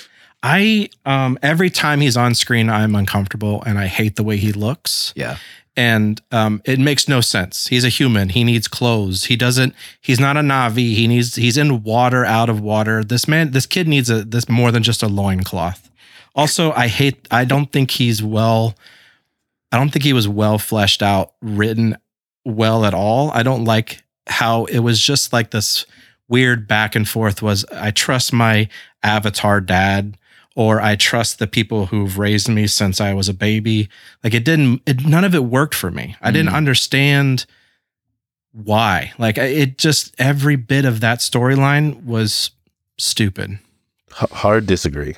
I um every time he's on screen, I'm uncomfortable, and I hate the way he looks. Yeah. and um, it makes no sense. He's a human. He needs clothes. He doesn't. He's not a Na'vi. He needs. He's in water, out of water. This man, this kid needs a this more than just a loincloth. Also, I hate. I don't think he's well. I don't think he was well fleshed out, written well at all. I don't like how it was just like this weird back and forth. Was I trust my avatar dad? Or I trust the people who've raised me since I was a baby like it didn't it, none of it worked for me i didn't Mm. understand why like it just every bit of that storyline was stupid h- hard disagree.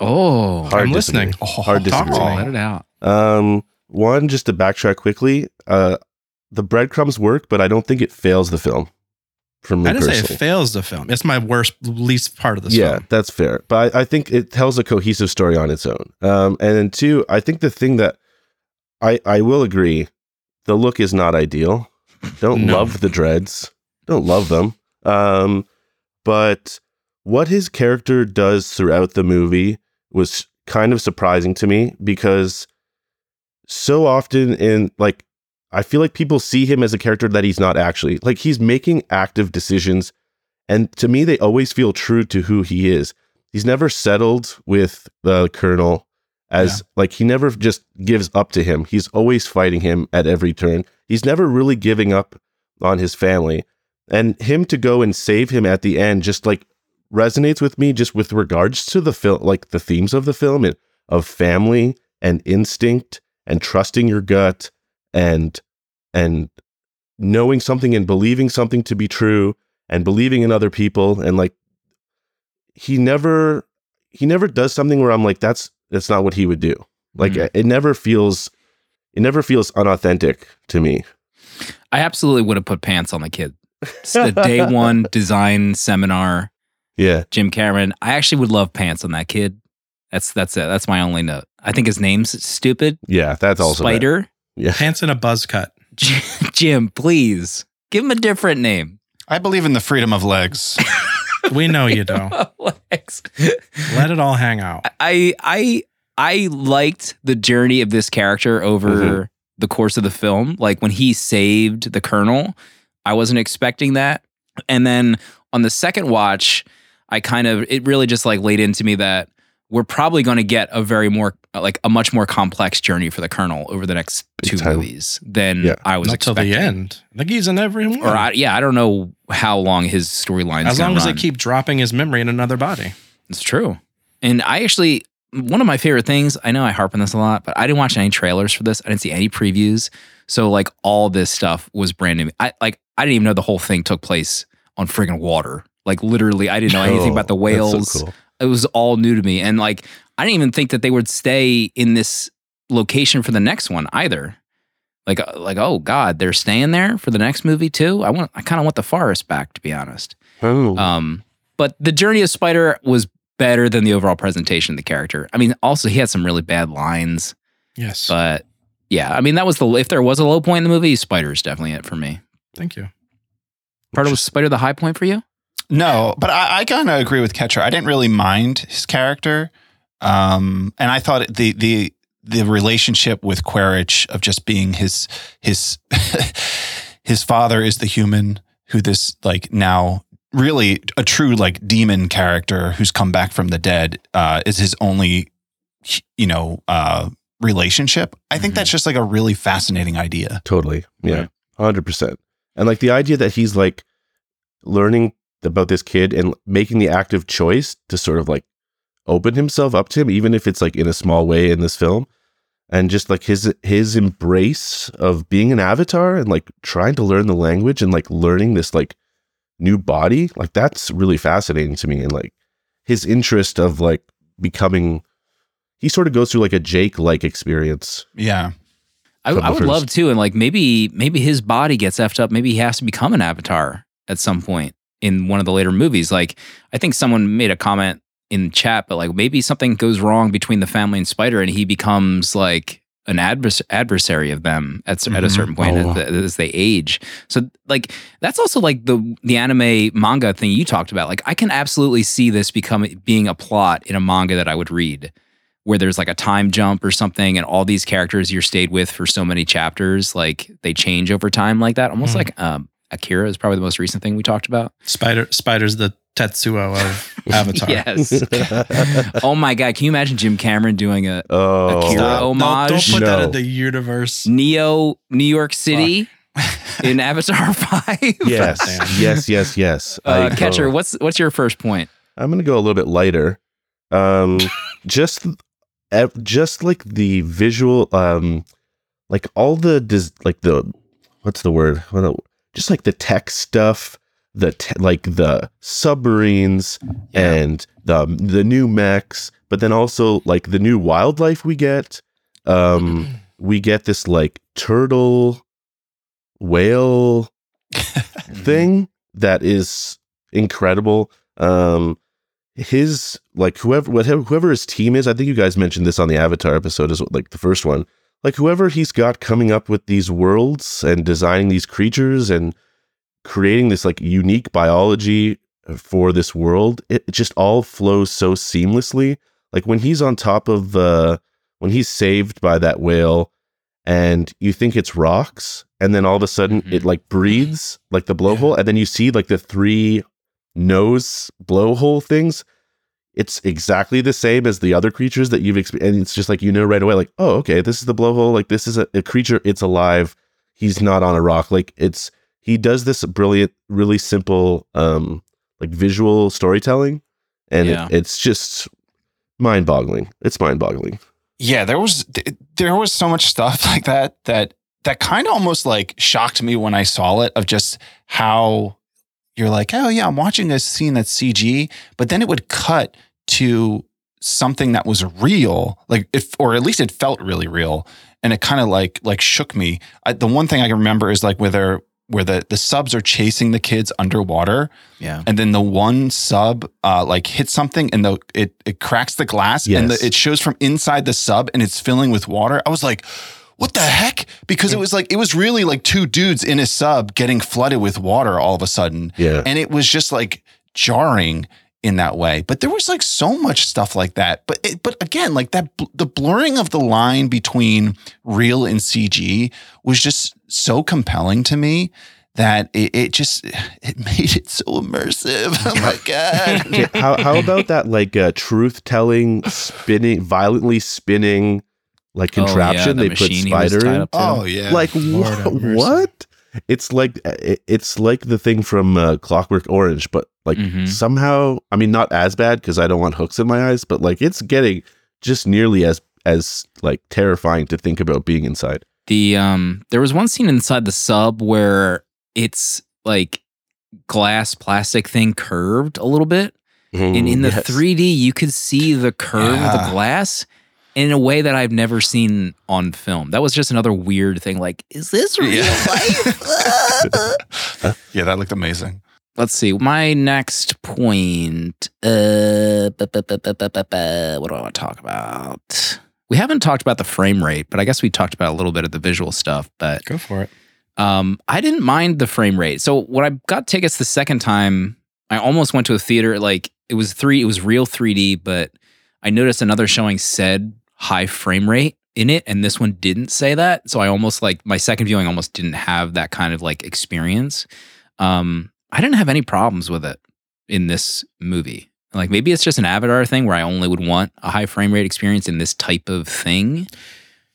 Oh, Hard i'm disagree. listening Hard talk to disagree. me. let it out. Um, one, just to backtrack quickly, uh, the breadcrumbs work, but I don't think it fails the film. From me i didn't say it fails the film it's my worst least part of this yeah, film that's fair. But I, I think it tells a cohesive story on its own. Um, and then two, I think the thing that I I will agree, the look is not ideal. Don't No. love the dreads. Don't love them. Um, but what his character does throughout the movie was kind of surprising to me because so often in like I feel like people see him as a character that he's not actually. Like he's making active decisions and to me, they always feel true to who he is. He's never settled with the colonel as like he never just gives up to him. He's always fighting him at every turn. He's never really giving up on his family. And him to go and save him at the end just like resonates with me just with regards to the film, like the themes of the film and of family and instinct and trusting your gut and and knowing something and believing something to be true and believing in other people and like he never he never does something where I'm like that's that's not what he would do. Like Mhm. it never feels it never feels unauthentic to me. I absolutely would have put pants on the kid. It's the day one design seminar. Yeah. Jim Cameron. I actually would love pants on that kid. That's that's it. That's my only note. I think his name's stupid. Yeah, that's also bad. Spider. Yeah. Pants and a buzz cut. Jim, please give him a different name. I believe in the freedom of legs. We know you don't. Lex. Let it all hang out. I I I liked the journey of this character over Mhm. the course of the film. Like when he saved the colonel, I wasn't expecting that. And then on the second watch, I kind of it really just like laid into me that we're probably going to get a very more uh, like a much more complex journey for the colonel over the next Big two time. movies than Yeah. I was until the end. I think he's in every one. Or I, yeah, I don't know how long his storyline is. as long as run. they keep dropping his memory in another body. It's true. And I actually, one of my favorite things, I know I harp on this a lot, but I didn't watch any trailers for this. I didn't see any previews. So like all this stuff was brand new. I like I didn't even know the whole thing took place on friggin' water. Like literally, I didn't know anything Oh, about the oh, that's whales. so cool. It was all new to me. And like I didn't even think that they would stay in this location for the next one either. Like uh, like oh god, they're staying there for the next movie too. I want I kind of want the forest back to be honest. Oh. Um, but the journey of Spider was better than the overall presentation of the character. I mean, also he had some really bad lines, Yes. but yeah, I mean that was the if there was a low point in the movie, Spider is definitely it for me. Thank you. Part was Spider the high point for you? No, but I, I kind of agree with Ketcher. I didn't really mind his character, um, and I thought the the the relationship with Quaritch of just being his his his father is the human who this like now really a true like demon character who's come back from the dead uh, is his only you know uh, relationship. I think Mhm. that's just like a really fascinating idea. Totally. Yeah. Right. Hundred percent. And like the idea that he's like learning about this kid and making the active choice to sort of like open himself up to him, even if it's like in a small way in this film. And just like his his embrace of being an avatar and like trying to learn the language and like learning this like new body, like that's really fascinating to me. And like his interest of like becoming he sort of goes through like a Jake like experience. Yeah. I, I would first. love to, and like maybe maybe his body gets effed up. Maybe he has to become an avatar at some point in one of the later movies. Like I think someone made a comment in chat, but like maybe something goes wrong between the family and Spider, and he becomes like an advers- adversary of them at, at a Mhm. certain point Oh. as, as they age. So like that's also like the the anime manga thing you talked about. Like I can absolutely see this becoming being a plot in a manga that I would read where there's like a time jump or something and all these characters you're stayed with for so many chapters like they change over time like that almost Mhm. like um akira is probably the most recent thing we talked about Spider Spider's the Tetsuo of Avatar. yes oh my god can you imagine jim cameron doing a oh, Akira. Stop. Don't- homage? Don't, put that No. in the universe. neo new york city in avatar 5 yes, yes, yes, yes. uh, catcher what's what's your first point I'm gonna go a little bit lighter. Um, just, just like the visual, um, like all the des- like the what's the word? What the- Just like the tech stuff, the te- like the submarines Yeah. and the the new mechs, but then also like the new wildlife we get. Um, we get this like turtle, whale thing that is incredible. Um, his like whoever whatever whoever his team is, I think you guys mentioned this on the Avatar episode as like the first one. Like whoever he's got coming up with these worlds and designing these creatures and creating this like unique biology for this world, it, just all flows so seamlessly. Like when he's on top of uh when he's saved by that whale and you think it's rocks and then all of a sudden Mhm. it like breathes like the blowhole and then you see like the three nose blowhole things it's exactly the same as the other creatures that you've experienced and it's just like you know right away like oh okay this is the blowhole like this is a, a creature it's alive he's not on a rock like it's he does this brilliant really simple um like visual storytelling, and Yeah. it, it's just mind boggling. It's mind boggling. Yeah, there was there was so much stuff like that that that kind of almost like shocked me when I saw it of just how you're like, oh yeah, I'm watching a scene that's CG, but then it would cut to something that was real, like if or at least it felt really real, and it kind of like like shook me. I, the one thing I can remember is like where they're where the the subs are chasing the kids underwater, Yeah. and then the one sub uh, like hits something and the it it cracks the glass and the, it shows from inside the sub and it's filling with water. I was like, what the heck? Because it was like it was really like two dudes in a sub getting flooded with water all of a sudden, Yeah. and it was just like jarring in that way. But there was like so much stuff like that. But it, but again, like that the blurring of the line between real and CG was just so compelling to me that it, it just it made it so immersive. Oh my god. Okay, how how about that like uh, truth telling spinning violently spinning like Oh, yeah, contraption the they put machine he was spider in? Oh yeah. Like Lord wha- have mercy. what? It's like it- it's like the thing from uh, Clockwork Orange, but like Mhm. somehow I mean not as bad because I don't want hooks in my eyes, but like it's getting just nearly as as like terrifying to think about being inside. The um there was one scene inside the sub where it's like glass plastic thing curved a little bit. And in the Yes. 3D you could see the curve of the glass in a way that I've never seen on film. That was just another weird thing. Like, is this real Yeah. life? yeah, that looked amazing. Let's see. My next point. Uh, what do I want to talk about? We haven't talked about the frame rate, but I guess we talked about a little bit of the visual stuff. But Go for it. um, I didn't mind the frame rate. So when I got tickets the second time, I almost went to a theater. Like it was three, it was real 3D, but I noticed another showing said high frame rate in it, and this one didn't say that. So I almost like my second viewing almost didn't have that kind of like experience. Um, I didn't have any problems with it in this movie. Like maybe it's just an Avatar thing where I only would want a high frame rate experience in this type of thing.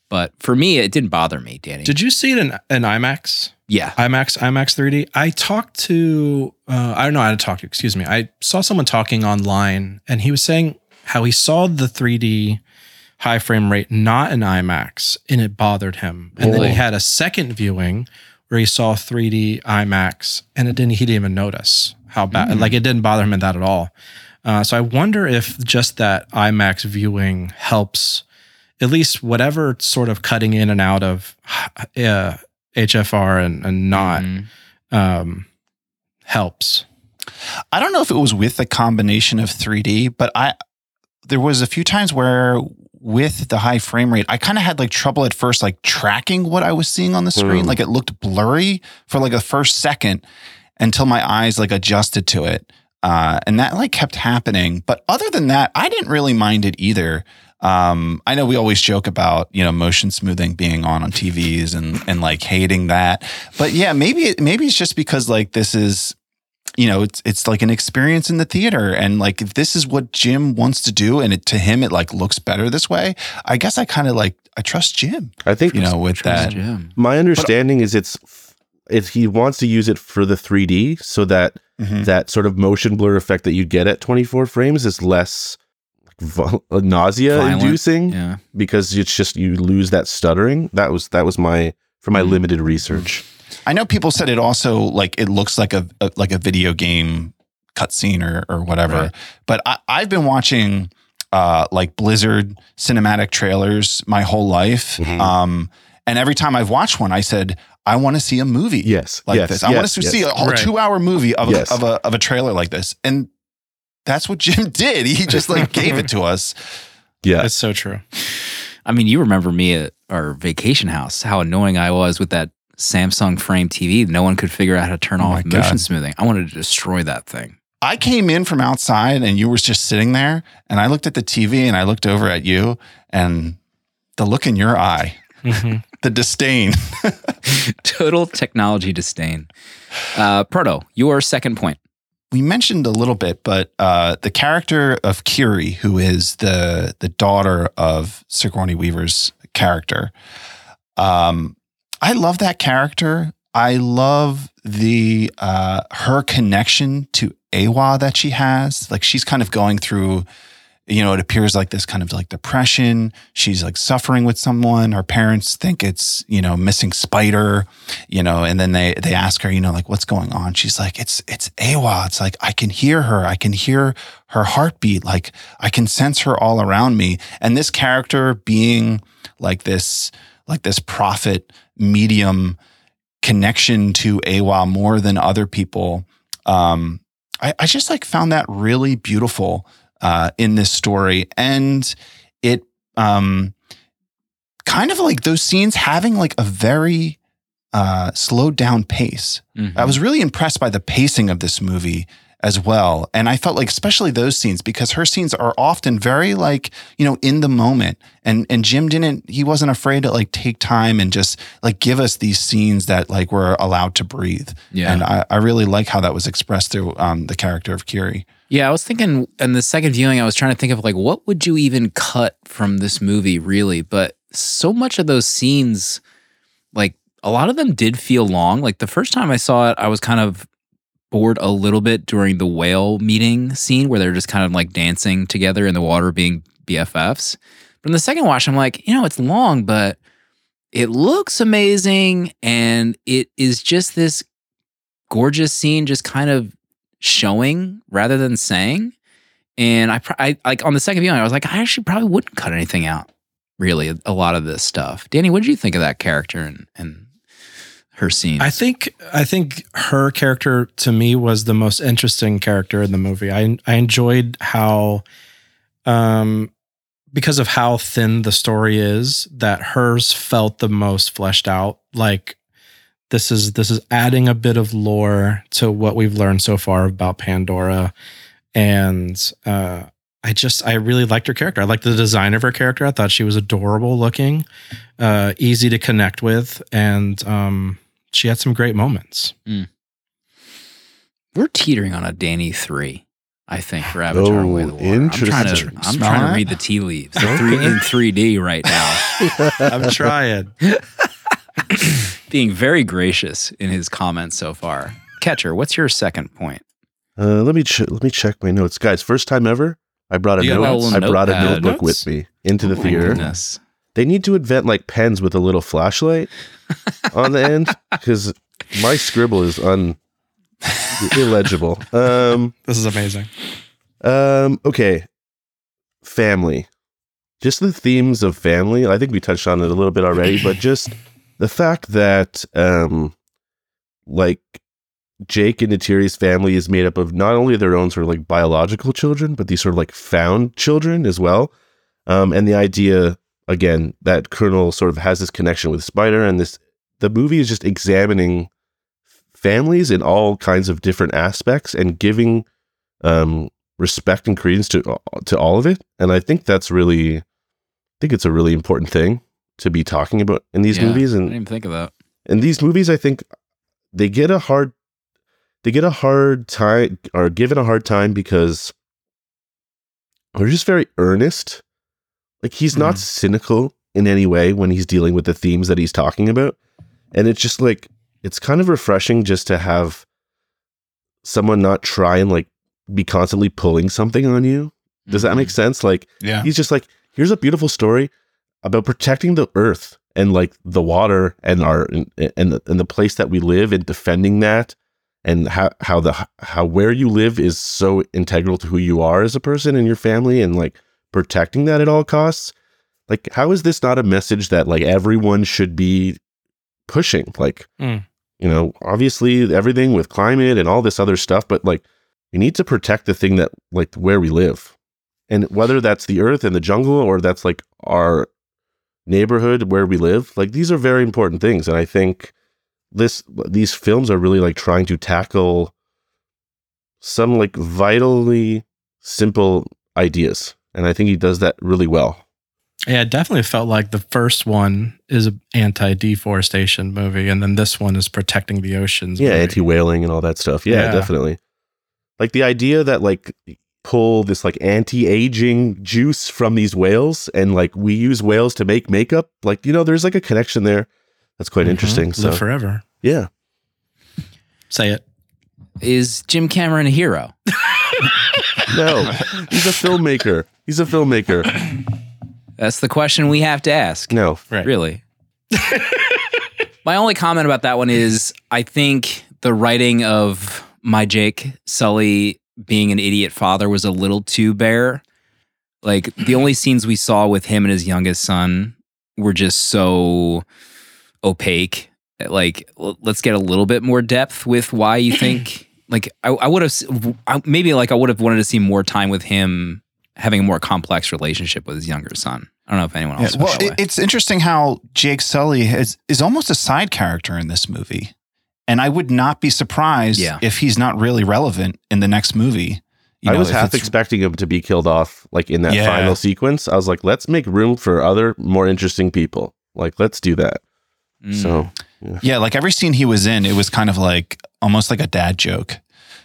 But for me, it didn't bother me, Danny. Did you see it in, in IMAX? yeah. IMAX, IMAX 3D. I talked to, uh, I don't know how to talk to, excuse me. I saw someone talking online and he was saying how he saw the 3D high frame rate not in IMAX and it bothered him. And then he had a second viewing where he saw 3D IMAX and it didn't, he didn't even notice how bad, Mm. like it didn't bother him in that at all. Uh, so I wonder if just that IMAX viewing helps at least whatever sort of cutting in and out of uh, HFR and, and not Mhm. um, helps. I don't know if it was with the combination of 3D, but I there was a few times where with the high frame rate, I kind of had like trouble at first like tracking what I was seeing on the screen. Mm. Like it looked blurry for like a first second until my eyes like adjusted to it. Uh, and that like kept happening. But other than that, I didn't really mind it either. Um, I know we always joke about you know motion smoothing being on on TVs and and like hating that, but yeah, maybe it, maybe it's just because like this is you know it's it's like an experience in the theater and like if this is what Jim wants to do and it to him it like looks better this way. I guess I kind of like I trust Jim, I think you know, with that. Jim. my understanding is it's if he wants to use it for the 3D so that Mhm. that sort of motion blur effect that you get at 24 frames is less vo- nausea Violent, inducing Yeah. because it's just you lose that stuttering. That was that was my for my Mm. limited research. I know people said it also like it looks like a, a like a video game cutscene or or whatever. Right. But I, I've been watching uh, like Blizzard cinematic trailers my whole life. Mhm. Um, and every time I've watched one, I said I want to see a movie Yes, like yes, this. I want yes, to yes. see a, whole Right. two hour movie of, Yes. a, of a of a trailer like this, and that's what Jim did. He just like gave it to us. Yeah, That's so true. I mean, you remember me at our vacation house, how annoying I was with that Samsung frame TV. No one could figure out how to turn Oh off motion God. smoothing. I wanted to destroy that thing. I came in from outside and you were just sitting there, and I looked at the TV and I looked over at you, and the look in your eye, Mhm. the disdain. Total technology disdain. Uh, Proto, your second point. we mentioned a little bit, but uh, the character of Kiri, who is the the daughter of Sigourney Weaver's character, um, I love that character. I love the uh, her connection to Eywa that she has. Like she's kind of going through, you know, it appears like this kind of like depression. She's like suffering with someone. Her parents think it's, you know, missing spider, you know, and then they they ask her, you know, like what's going on? She's like, it's it's Eywa. It's like I can hear her. I can hear her heartbeat. Like I can sense her all around me. And this character being like this, like this prophet medium connection to Eywa more than other people. Um, I, I just like found that really beautiful uh, in this story, and it um, kind of like those scenes having like a very uh, slowed down pace. Mhm. I was really impressed by the pacing of this movie as well. And I felt like especially those scenes because her scenes are often very like, you know, in the moment. And and Jim didn't he wasn't afraid to like take time and just like give us these scenes that like were allowed to breathe. Yeah. And I, I really like how that was expressed through um, the character of Kiri. Yeah, I was thinking in the second viewing, I was trying to think of like what would you even cut from this movie, really? But so much of those scenes, like a lot of them did feel long. Like the first time I saw it, I was kind of bored a little bit during the whale meeting scene where they're just kind of like dancing together in the water being BFFs. But in the second watch, I'm like, you know, it's long, but it looks amazing. And it is just this gorgeous scene, just kind of showing rather than saying. And I, I like on the second viewing, I was like, I actually probably wouldn't cut anything out. Really, a lot of this stuff. Danny, what did you think of that character and and her scenes? I think I think her character to me was the most interesting character in the movie. I I enjoyed how um because of how thin the story is that hers felt the most fleshed out like this is this is adding a bit of lore to what we've learned so far about Pandora and uh I just I really liked her character. I liked the design of her character. I thought she was adorable looking, uh, easy to connect with, and um, she had some great moments. We're teetering on a Danny three. I think for Avatar: Oh, Way of the Water. I'm trying to interesting. I'm trying to read the tea leaves in three in 3D right now. I'm trying. Being very gracious in his comments so far. Catcher, what's your second point? Uh, let me ch- let me check my notes, guys. First time ever, I brought a You note. a I brought a notebook Notes? with me into the Oh my theater. goodness. They need to invent like pens with a little flashlight on the end because my scribble is un illegible. Um, This is amazing. um, okay, family. Just the themes of family. I think we touched on it a little bit already, but just the fact that um, like Jake and Neytiri's family is made up of not only their own sort of like biological children, but these sort of like found children as well. Um, and the idea again that Colonel sort of has this connection with Spider, and this the movie is just examining families in all kinds of different aspects and giving um, respect and credence to to all of it. And I think that's really, I think it's a really important thing to be talking about in these Yeah, movies. I And didn't even think of that. and these movies i think they get a hard they get a hard time or given a hard time because they're just very earnest like he's not Mhm. cynical in any way when he's dealing with the themes that he's talking about and it's just like it's kind of refreshing just to have someone not try and like be constantly pulling something on you does that make sense like Yeah. he's just like here's a beautiful story about protecting the earth and like the water and our and, and the, and the place that we live and defending that and how how the how where you live is so integral to who you are as a person and your family and like protecting that at all costs? Like how is this not a message that like everyone should be pushing? Like Mm. you know obviously everything with climate and all this other stuff but like we need to protect the thing that like where we live. And whether that's the earth and the jungle or that's like our neighborhood where we live like these are very important things. And i think this these films are really like trying to tackle some like vitally simple ideas and i think he does that really well Yeah, it definitely felt like the first one is an anti-deforestation movie, and then this one is protecting the oceans. yeah anti-whaling and all that stuff yeah, Yeah. definitely like the idea that like pull this like anti-aging juice from these whales and like we use whales to make makeup like you know there's like a connection there that's quite Mhm. interesting so Live forever. yeah Say it. Is Jim Cameron a hero? No, he's a filmmaker. He's a filmmaker. That's the question we have to ask. No, Right. Really. My only comment about that one is I think the writing of my Jake Sully being an idiot father was a little too bare. Like the only scenes we saw with him and his youngest son were just so opaque. Like, l- let's get a little bit more depth with why you think. Like, I, I would have s- I- maybe like I would have wanted to see more time with him having a more complex relationship with his younger son. I don't know if anyone else. felt well, that it, it's interesting how Jake Sully is is almost a side character in this movie, and I would not be surprised Yeah. if he's not really relevant in the next movie. You I know, was half expecting him to be killed off, like in that Yeah. final sequence. I was like, let's make room for other more interesting people. Like, let's do that. Mm. So, Yeah, like every scene he was in, it was kind of like almost like a dad joke.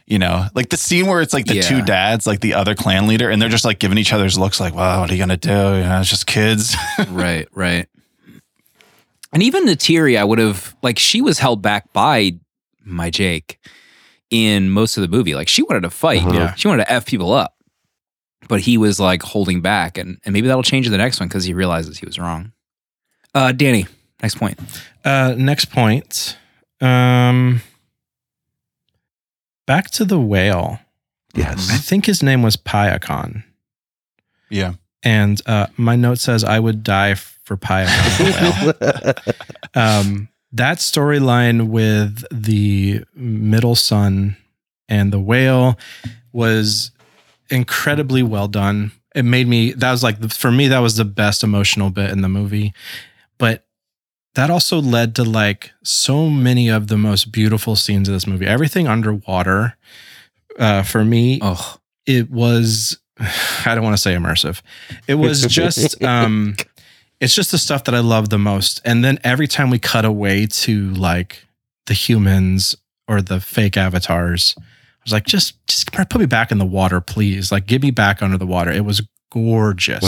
You know, like the scene where it's like the Yeah. two dads, like the other clan leader, and they're just like giving each other's looks like, wow, what are you going to do? You know, it's just kids. right, right. And even Neytiri, I would have like she was held back by my Jake in most of the movie. Like she wanted to fight. Uh-huh. Yeah. She wanted to F people up. But he was like holding back and, and maybe that'll change in the next one because he realizes he was wrong. Uh Danny, next point. Uh, next point. Um, back to the whale. Yes. I think his name was Payakan. yeah. And uh, my note says, I would die for the whale. um, that storyline with the middle son and the whale was incredibly well done. It made me, that was like, for me, that was the best emotional bit in the movie. That also led to like so many of the most beautiful scenes of this movie. Everything underwater, uh, for me, Oh, it was I don't want to say immersive. It was just um it's just the stuff that I love the most. And then every time we cut away to like the humans or the fake avatars, I was like, just just put me back in the water, please. Like get me back under the water. It was gorgeous.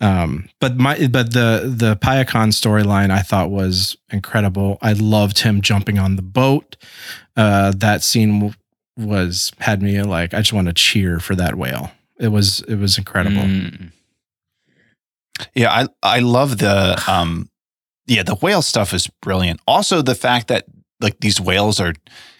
Um, but my but the the Payakan storyline I thought was incredible. I loved him jumping on the boat. Uh, that scene was had me like I just want to cheer for that whale. It was it was incredible. mm. Yeah, I I love the um yeah, the whale stuff is brilliant. Also the fact that like these whales are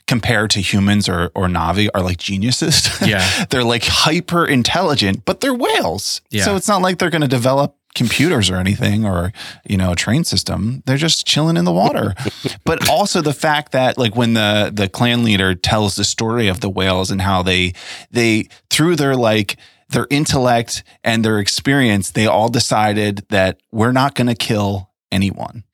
compared to humans or or Na'vi are like geniuses. Yeah. they're like hyper intelligent, but they're whales. Yeah. So it's not like they're going to develop computers or anything or you know a train system they're just chilling in the water but also the fact that like when the the clan leader tells the story of the whales and how they they through their like their intellect and their experience they all decided that we're not going to kill anyone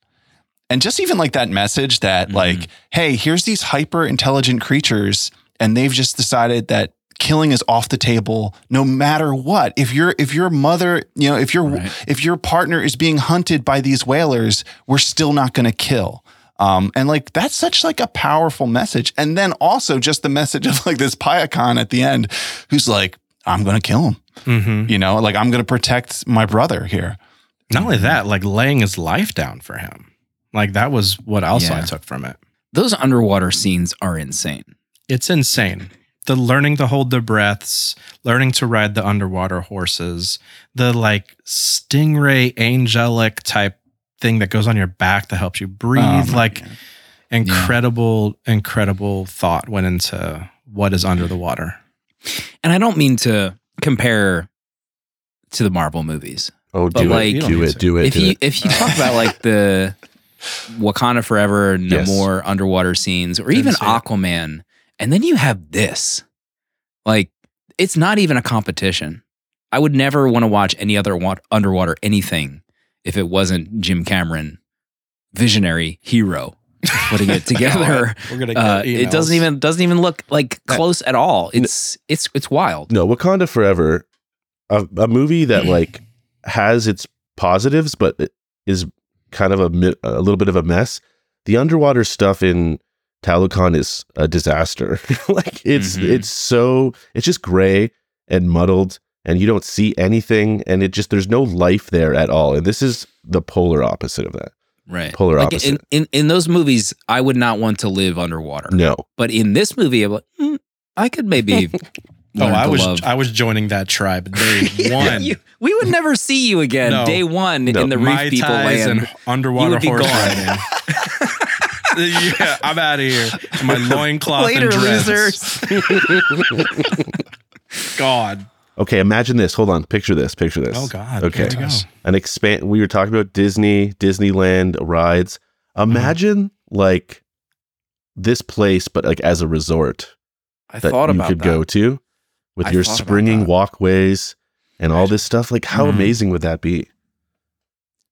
and just even like that message that Mhm. like hey here's these hyper intelligent creatures and they've just decided that killing is off the table no matter what if your if your mother you know if your Right. if your partner is being hunted by these whalers we're still not going to kill um, and like that's such like a powerful message and then also just the message of like this Payakan at the end who's like i'm going to kill him Mhm. you know like i'm going to protect my brother here Not only that, like laying his life down for him. Like that was what else I took from it. Those underwater scenes are insane. It's insane. The learning to hold their breaths, learning to ride the underwater horses, the like stingray angelic type thing that goes on your back that helps you breathe. Oh like God. incredible, incredible thought went into what is under the water. And I don't mean to compare to the Marvel movies. Oh, But do like- it, do it, do it, if do you it. if you talk about like the Wakanda Forever, Yes. more underwater scenes, or Didn't even see it. Aquaman, and then you have this, like it's not even a competition. I would never want to watch any other wa- underwater anything if it wasn't Jim Cameron, visionary hero, putting it together. We're gonna Uh, it doesn't even doesn't even look like close at all. It's it's it's wild. No, Wakanda Forever, a, a movie that like has its positives, but it is kind of a a little bit of a mess. The underwater stuff in Talokan is a disaster. like it's Mhm. it's so it's just gray and muddled, and you don't see anything, and it just there's no life there at all. And this is the polar opposite of that. Right. Polar Like opposite. in, in in those movies, I would not want to live underwater. No, But in this movie, I'm like, mm, I could maybe. Oh, I was love. I was joining that tribe day one. You- we would never see you again. No. Day one No. in the Mai reef people tais land. and underwater would be horse gone. riding. yeah, I'm out of here. My loincloth Later, and dress. losers. God. Okay, imagine this. Hold on. Picture this. Picture this. Oh God. Okay. Here we go. An expand. We were talking about Disney, Disneyland rides. Imagine like this place, but like as a resort I that thought you about could that. go to with I your springing walkways and all this stuff. Like, how Mhm. amazing would that be?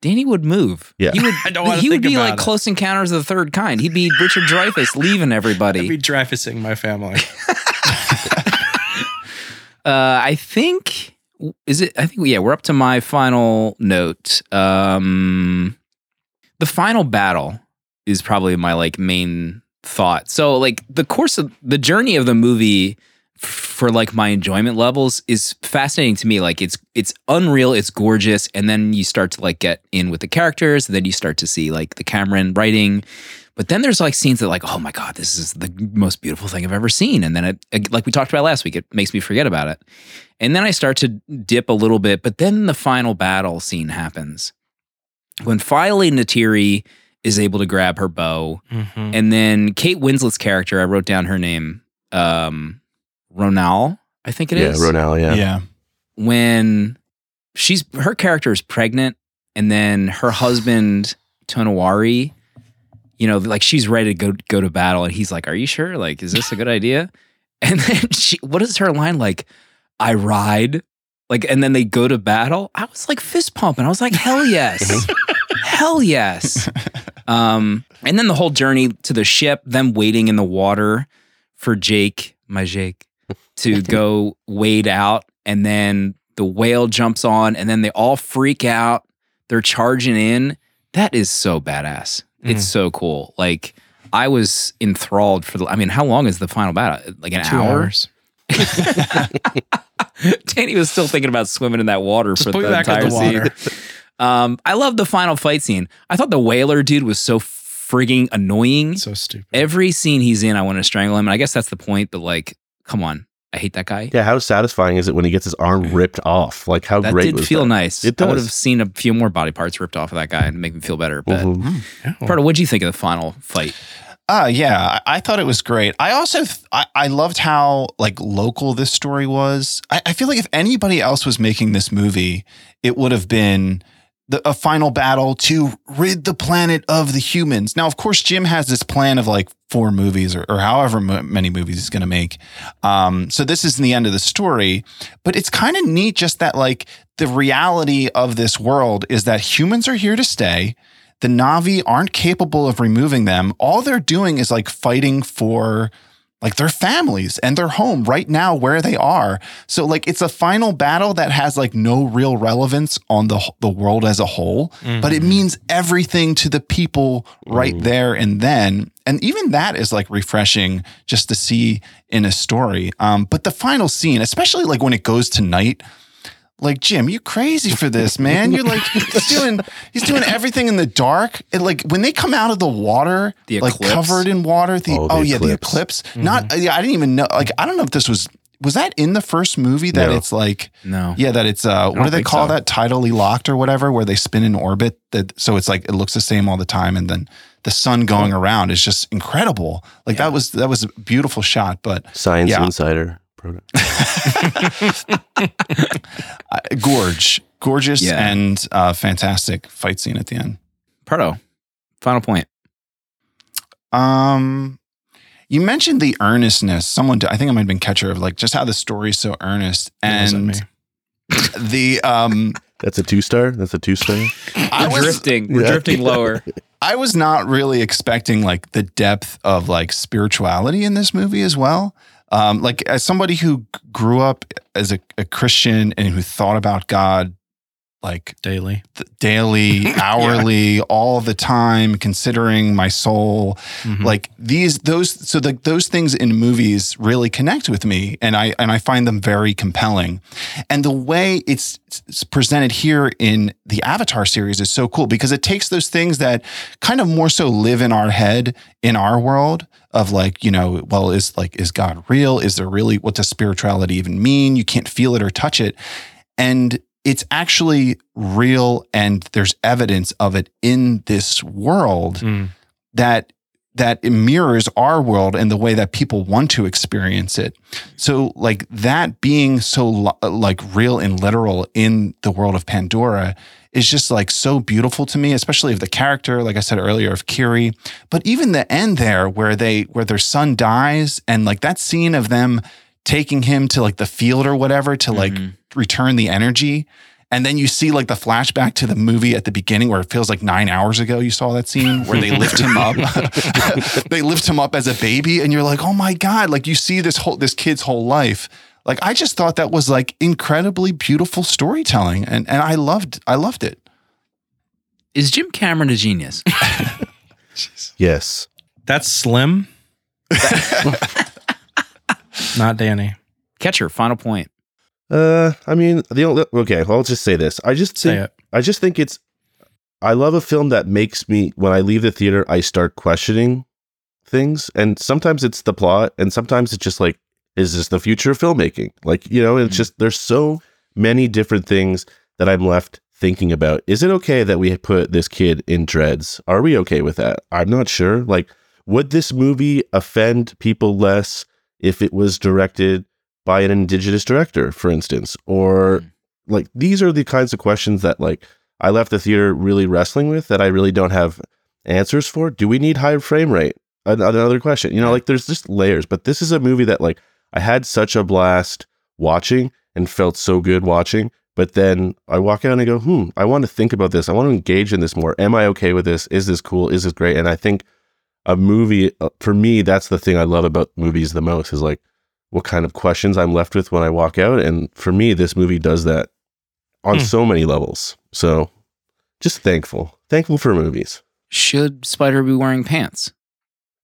Danny would move. Yeah. he would. I don't he would think be like it. Close Encounters of the Third Kind. He'd be Richard Dreyfuss leaving I'd everybody. be Dreyfusing my family. Uh, I think is it. I think yeah, we're up to my final note. Um, the final battle is probably my like main thought. So like the course of the journey of the movie f- for like my enjoyment levels is fascinating to me. Like it's it's unreal, it's gorgeous, and then you start to like get in with the characters, and then you start to see like the Cameron writing. But then there's like scenes that like, oh my god, this is the most beautiful thing I've ever seen, and then it, it- like we talked about last week, it makes me forget about it. And then I start to dip a little bit, but then the final battle scene happens when finally Neytiri is able to grab her bow, Mhm. and then Kate Winslet's character, I wrote down her name, um, Ronal, I think it yeah, is. Ronal. Yeah. yeah. When she's her character is pregnant, and then her husband Tonowari, you know, like she's ready to go go to battle, and he's like, "Are you sure? Like, is this a good idea?" And then she, what is her line like? I ride, like, and then they go to battle. I was like fist pumping. I was like, "Hell yes, hell yes." Um, and then the whole journey to the ship, them waiting in the water for Jake, my Jake, to go wade out, and then the whale jumps on, and then they all freak out. They're charging in. That is so badass. It's so cool. Like I was enthralled for the. I mean, how long is the final battle? Like an Two hour. hours. Danny was still thinking about swimming in that water Just for the me back in entire the scene. Um, I love the final fight scene. I thought the whaler dude was so frigging annoying. So stupid. Every scene he's in, I want to strangle him. And I guess that's the point. But like, come on, I hate that guy. Yeah. How satisfying is it when he gets his arm ripped off? Like, how that great did was feel that? nice. It I would have seen a few more body parts ripped off of that guy and make me feel better. But Mhm. Yeah. Pardo, what'd you think of the final fight? Uh, yeah, I, I thought it was great. I also th- I, I loved how like local this story was. I, I feel like if anybody else was making this movie, it would have been the, a final battle to rid the planet of the humans. Now, of course, Jim has this plan of like four movies or, or however many movies he's going to make. Um, so this isn't the end of the story, but it's kind of neat just that like the reality of this world is that humans are here to stay the Na'vi aren't capable of removing them. All they're doing is like fighting for like their families and their home right now where they are. So like it's a final battle that has like no real relevance on the the world as a whole, but it means everything to the people right there and then. And even that is like refreshing just to see in a story. Um, but the final scene, especially like when it goes to night, like Jim, you crazy for this, man. You're like he's doing he's doing everything in the dark. It, like when they come out of the water, The like eclipse? covered in water. The Oh, oh, the yeah, the eclipse. eclipse. Not yeah, I didn't even know. Like I don't know if this was was that in the first movie that No. it's like No. yeah that it's uh what don't they call so. that tidally locked or whatever where they spin in orbit that so it's like it looks the same all the time and then the sun going around is just incredible. Like that was that was a beautiful shot, but Science Yeah. Insider. Program. uh, gorge, gorgeous Yeah. and uh, fantastic fight scene at the end. Proto, final point. Um, you mentioned the earnestness. Someone, I think I might have been catcher of like just how the story's so earnest, It wasn't me. and the um, That's a two star. That's a two star. I We're was drifting. We're Yeah. drifting lower. I was not really expecting like the depth of like spirituality in this movie as well. Um, like as somebody who grew up as a, a Christian and who thought about God like daily. th- daily, hourly, all the time, considering my soul. Mhm. Like these, those, so the, those things in movies really connect with me, and I and I find them very compelling. And the way it's, it's presented here in the Avatar series is so cool because it takes those things that kind of more so live in our head in our world of like you know well is like is god real is there really what does spirituality even mean you can't feel it or touch it and it's actually real and there's evidence of it in this world Mm. that that it mirrors our world and the way that people want to experience it so like that being so like real and literal in the world of pandora is just like so beautiful to me especially of the character like i said earlier of kiri but even the end there where they where their son dies and like that scene of them taking him to like the field or whatever to like Mhm. return the energy and then you see like the flashback to the movie at the beginning where it feels like nine hours ago you saw that scene where they lift him up they lift him up as a baby and you're like oh my god like you see this whole this kid's whole life like i just thought that was like incredibly beautiful storytelling and and i loved i loved it Is Jim Cameron a genius? Yes. That's Slim. Not Danny. Catcher, final point. Uh, I mean, the only okay. Well, I'll just say this. I just Say think it. I just think it's. I love a film that makes me when I leave the theater, I start questioning things, and sometimes it's the plot, and sometimes it's just like, is this the future of filmmaking? Like you know, it's Mm. just there's so many different things that I'm left thinking about. Is it okay that we put this kid in dreads? Are we okay with that? I'm not sure. Like, would this movie offend people less if it was directed by an indigenous director, for instance, or Mm. like these are the kinds of questions that like I left the theater really wrestling with that I really don't have answers for. Do we need high frame rate? Another question. You know, like there's just layers, but this is a movie that like I had such a blast watching and felt so good watching. But then I walk out and I go, hmm, I want to think about this. I want to engage in this more. Am I okay with this? Is this cool? Is this great? And I think a movie, uh, for me, that's the thing I love about movies the most is like what kind of questions I'm left with when I walk out. And for me, this movie does that on Hmm. so many levels. So just thankful. Thankful for movies. Should Spider be wearing pants?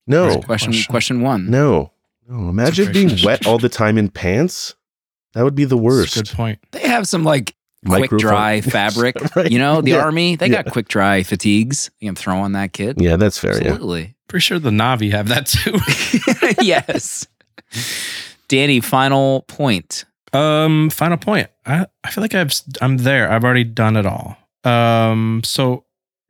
No, question, question. question one. no, no. Imagine being wet all the time in pants. That would be the That's a worst. Good point. They have some like quick Microphone- dry fabric. Right. You know, the Yeah. army, they Yeah. got quick dry fatigues. You can throw on that kid. Yeah, that's fair. Yeah. Absolutely. Pretty sure the Na'vi have that too. yes. Danny, final point. Um, final point. I, I feel like I've I'm there. I've already done it all. Um, so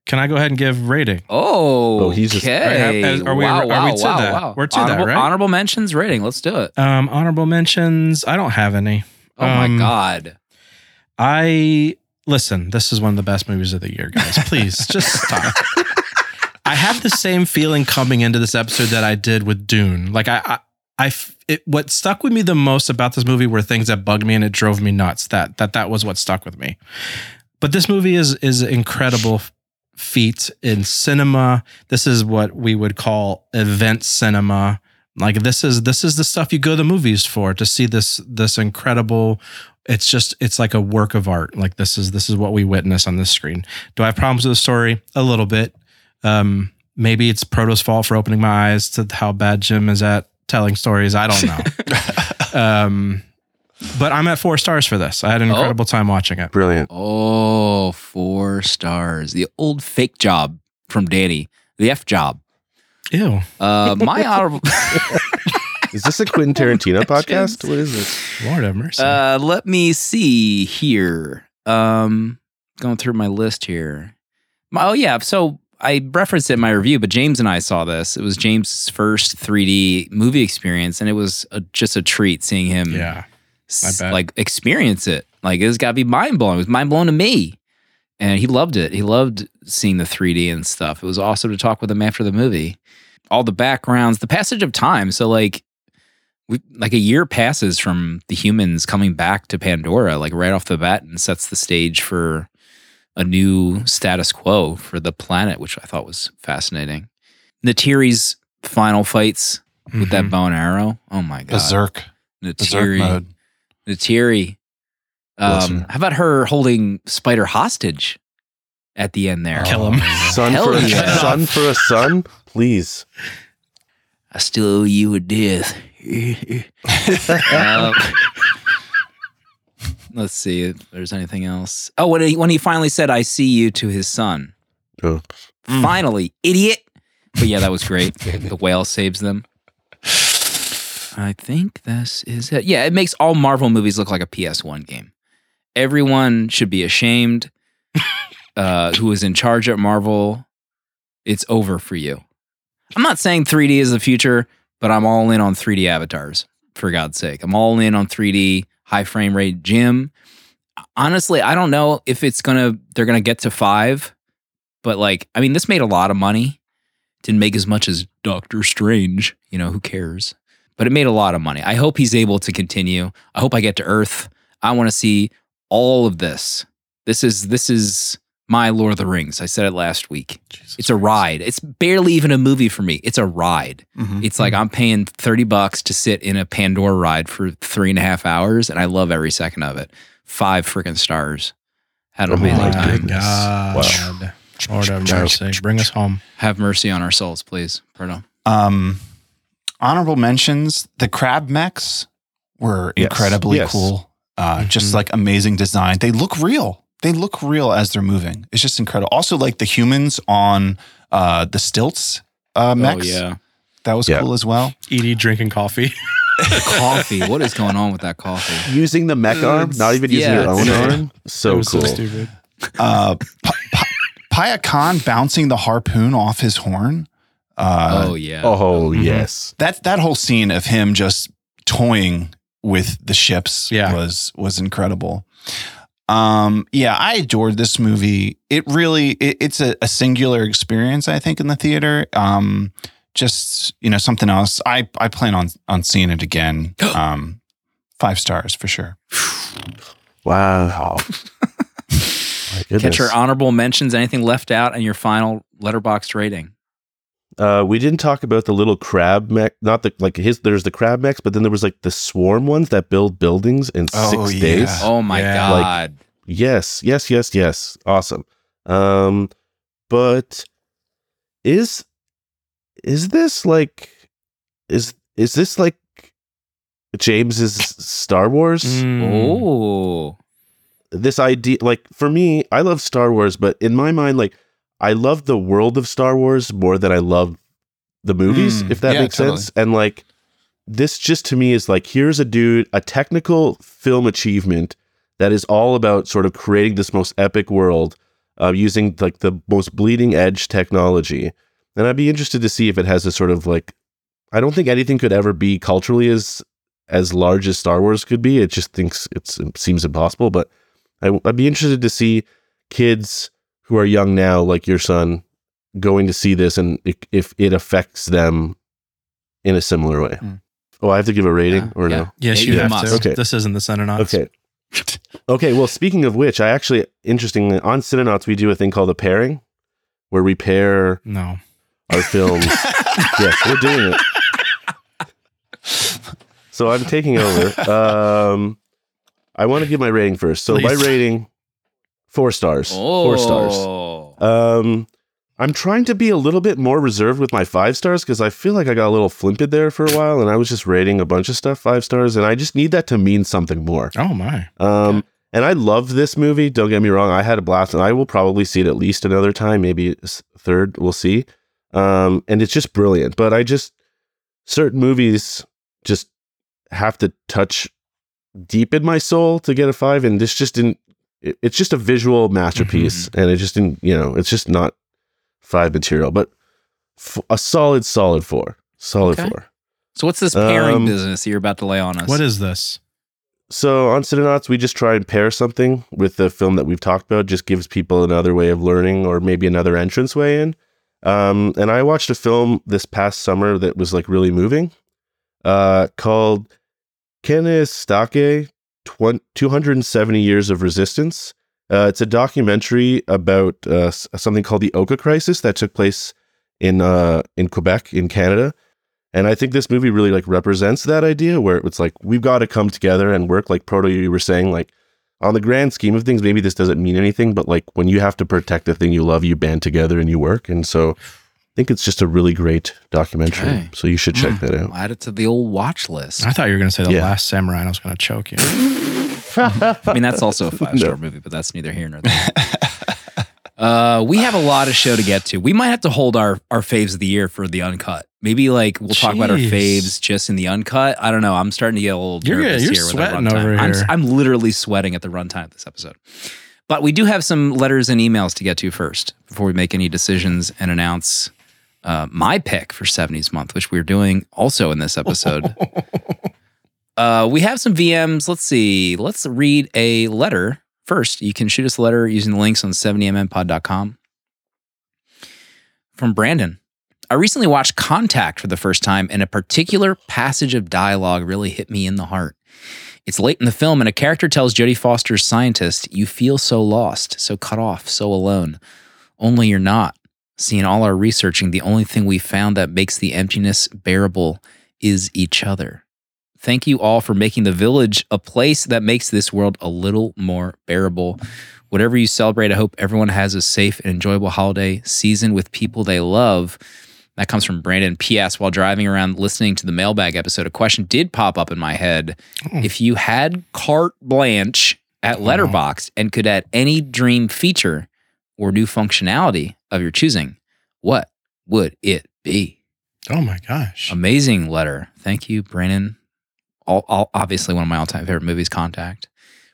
can I go ahead and give rating? Oh, Oh, he's just- okay. Are- are we- wow, are wow, we to wow, that? wow. We're to that, right? Honorable mentions rating. Let's do it. Um, honorable mentions. I don't have any. Oh Um, my god. I listen. This is one of the best movies of the year, guys. Please just stop. I have the same feeling coming into this episode that I did with Dune. Like I, I, it, what stuck with me the most about this movie were things that bugged me and it drove me nuts. That that that was what stuck with me. But this movie is is incredible feat in cinema. This is what we would call event cinema. Like this is this is the stuff you go to the movies for to see this this incredible it's just it's like a work of art like this is this is what we witness on this screen do i have problems with the story a little bit um maybe it's proto's fault for opening my eyes to how bad jim is at telling stories i don't know um but i'm at four stars for this i had an Oh. incredible time watching it Brilliant. Oh, four stars. The old fake job from Danny. The F job. Ew Uh, my honorable. Is this a Quentin Tarantino podcast? What is this? lord have mercy Uh, let me see here. Um, going through my list here. My, oh yeah, so I referenced it in my review, but James and I saw this. It was James' first 3D movie experience, and it was a, just a treat seeing him yeah s- like experience it. Like it's got to be mind blowing. It was mind blowing to me, and he loved it. He loved seeing the 3D and stuff. It was awesome to talk with him after the movie. All the backgrounds, the passage of time. So like, we like a year passes from the humans coming back to Pandora, like right off the bat, and sets the stage for a new status quo for the planet, which I thought was fascinating. Neytiri's final fights with that Mhm. bow and arrow. Oh my god, berserk berserk Neytiri. mode Neytiri. Bless Um, how about her holding Spider hostage at the end there? Kill him. Son Hell for a yeah. son for a son, please. I still owe you a death. Um, let's see if there's anything else. Oh, when he, when he finally said, I see you to his son. Oh. Finally, idiot. But yeah, that was great. the whale saves them. I think this is it. Yeah, it makes all Marvel movies look like a PS1 game. Everyone should be ashamed uh, who is in charge at Marvel. It's over for you. I'm not saying 3D is the future, but I'm all in on 3D avatars, for God's sake. I'm all in on 3D, high frame rate Jim. Honestly, I don't know if it's gonna they're gonna get to five, but like, I mean, this made a lot of money. Didn't make as much as Doctor Strange. You know, who cares? But it made a lot of money. I hope he's able to continue. I hope I get to Earth. I want to see all of this. This is this is my Lord of the Rings. I said it last week. It's a ride. It's barely even a movie for me. It's a ride. Mhm. It's like I'm paying 30 bucks to sit in a Pandora ride for three and a half hours, and I love every second of it. Five freaking stars. Had an Oh amazing my time. goodness. God. Lord have mercy. Bring us home. Have mercy on our souls, please. Pardon. Um, honorable mentions: the crab mechs were Yes. incredibly Yes. cool. Uh, Just Mhm. like amazing design. They look real. They look real as they're moving. It's just incredible. Also, like the humans on uh, the stilts uh, mechs. Oh, yeah. That was Yeah. cool as well. Edie drinking coffee. Coffee. what is going on with that coffee? Using the mech arm, not even using yeah, your own it's- arm. So It was cool. so stupid. Uh, P- P- Payakan bouncing the harpoon off his horn. Uh, oh, yeah. oh Mhm. yes. that that whole scene of him just toying with the ships Yeah. was was incredible. Um, yeah, I adored this movie. It really it, it's a, a singular experience, I think, in the theater. Um, just you know something else. I I plan on on seeing it again. Um, five stars for sure. Wow. My. Catch your honorable mentions. Anything left out in your final Letterboxd rating? Uh, we didn't talk about the little crab mech. Not the like his. There's the crab mechs, but then there was like the swarm ones that build buildings in Oh, six yeah. days. Oh, my Yeah. Like- God. Yes, yes, yes, yes. Awesome. Um, but is is this like is is this like James's Star Wars? Mm. oh. This idea, like for me, I love Star Wars, but in my mind, like I love the world of Star Wars more than I love the movies, Mm, if that yeah, makes totally. sense. And like this just to me is like here's a dude, a technical film achievement that is all about sort of creating this most epic world uh, using like the most bleeding edge technology. And I'd be interested to see if it has a sort of like I don't think anything could ever be culturally as as large as Star Wars could be. It just thinks it's it seems impossible, but I, I'd be interested to see kids who are young now, like your son, going to see this and if it affects them in a similar way. Mm. Oh, I have to give a rating Yeah, or yeah. no? Yes, you you have must. to. Okay. This isn't the Cinenauts. Okay. Okay. Well, speaking of which, I actually, interestingly, on Cinenauts, we do a thing called a pairing where we pair No. our films. yes, we're doing it. So I'm taking over. Um, I want to give my rating first. So my rating, four stars. Oh. Four stars. Um, I'm trying to be a little bit more reserved with my five stars because I feel like I got a little flimped there for a while, and I was just rating a bunch of stuff five stars, and I just need that to mean something more. Oh my. Um, and I love this movie. Don't get me wrong; I had a blast, and I will probably see it at least another time, maybe third. We'll see. Um, and it's just brilliant. But I just certain movies just have to touch deep in my soul to get a five, and this just didn't. It, it's just a visual masterpiece, and it just didn't. You know, it's just not five material, but f- a solid, solid four. Solid Okay. four. So what's this pairing Um, business you're about to lay on us? What is this? So on Cinenauts, we just try and pair something with the film that we've talked about. Just gives people another way of learning, or maybe another entrance way in. Um, and I watched a film this past summer that was like really moving, uh, called Kanehsatake, Twen- 270 Years of Resistance. Uh, it's a documentary about uh, something called the Oka Crisis that took place in uh, in Quebec in Canada. And I think this movie really like represents that idea where it's like we've got to come together and work like Proto you were saying like on the grand scheme of things, maybe this doesn't mean anything, but like when you have to protect the thing you love, you band together and you work. And so think it's just a really great documentary. Okay. So you should check that out. I'll add it to the old watch list. I thought you were going to say the Yeah. last samurai and I was going to choke you. I mean, that's also a five star movie, but that's neither here nor there. uh, we have a lot of show to get to. We might have to hold our our faves of the year for the uncut. Maybe like we'll talk about our faves just in the uncut. I don't know. I'm starting to get a little You're- nervous you're here with our sweating runtime. over I'm, here. I'm literally sweating at the runtime of this episode. But we do have some letters and emails to get to first before we make any decisions and announce uh, my pick for 70s month, which we're doing also in this episode. Uh, we have some VMs. Let's see. Let's read a letter first. You can shoot us a letter using the links on 70mmpod.com. From Brandon. I recently watched Contact for the first time, and a particular passage of dialogue really hit me in the heart. It's late in the film, and a character tells Jodie Foster's scientist, You feel so lost, so cut off, so alone. Only you're not. See, in all our researching, the only thing we found that makes the emptiness bearable is each other. Thank you all for making the village a place that makes this world a little more bearable. Whatever you celebrate, I hope everyone has a safe and enjoyable holiday season with people they love. That comes from Brandon. P.S. While driving around listening to the mailbag episode, a question did pop up in my head. Hmm. If you had carte blanche at uh-huh. Letterboxd and could add any dream feature or new functionality of your choosing, what would it be? Oh my gosh. Amazing letter. Thank you, Brandon. All, all, obviously, one of my all-time favorite movies, Contact.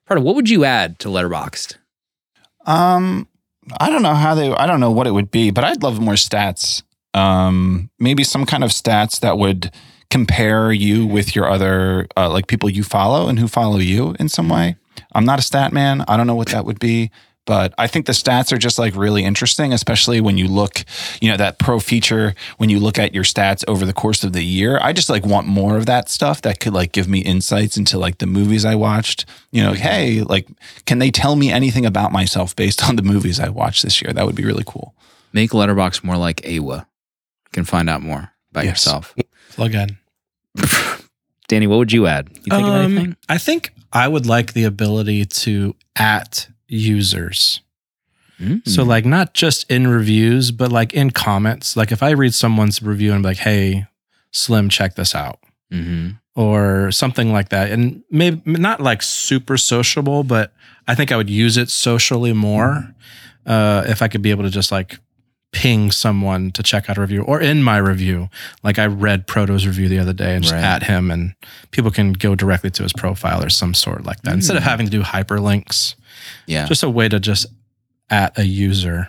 Part of what would you add to Letterboxd? Um, I don't know how they. I don't know what it would be, but I'd love more stats. Um, maybe some kind of stats that would compare you with your other uh, like people you follow and who follow you in some way. I'm not a stat man. I don't know what that would be, but I think the stats are just like really interesting, especially when you look, you know, that pro feature when you look at your stats over the course of the year. I just like want more of that stuff that could like give me insights into like the movies I watched. You know, like, hey, like can they tell me anything about myself based on the movies I watched this year? That would be really cool. Make Letterboxd more like Eywa. You can find out more about Yes. yourself. Plug in. Danny, what would you add? You think of Um, anything? I think I would like the ability to at users. Mm. So like not just in reviews, but like in comments. Like if I read someone's review and be like, "Hey, Slim, check this out," Mhm. or something like that, and maybe not like super sociable, but I think I would use it socially more uh, if I could be able to just like ping someone to check out a review or in my review. Like I read Proto's review the other day and just Right. at him, and people can go directly to his profile or some sort like that instead of Mm. having to do hyperlinks. Yeah. Just a way to just at a user.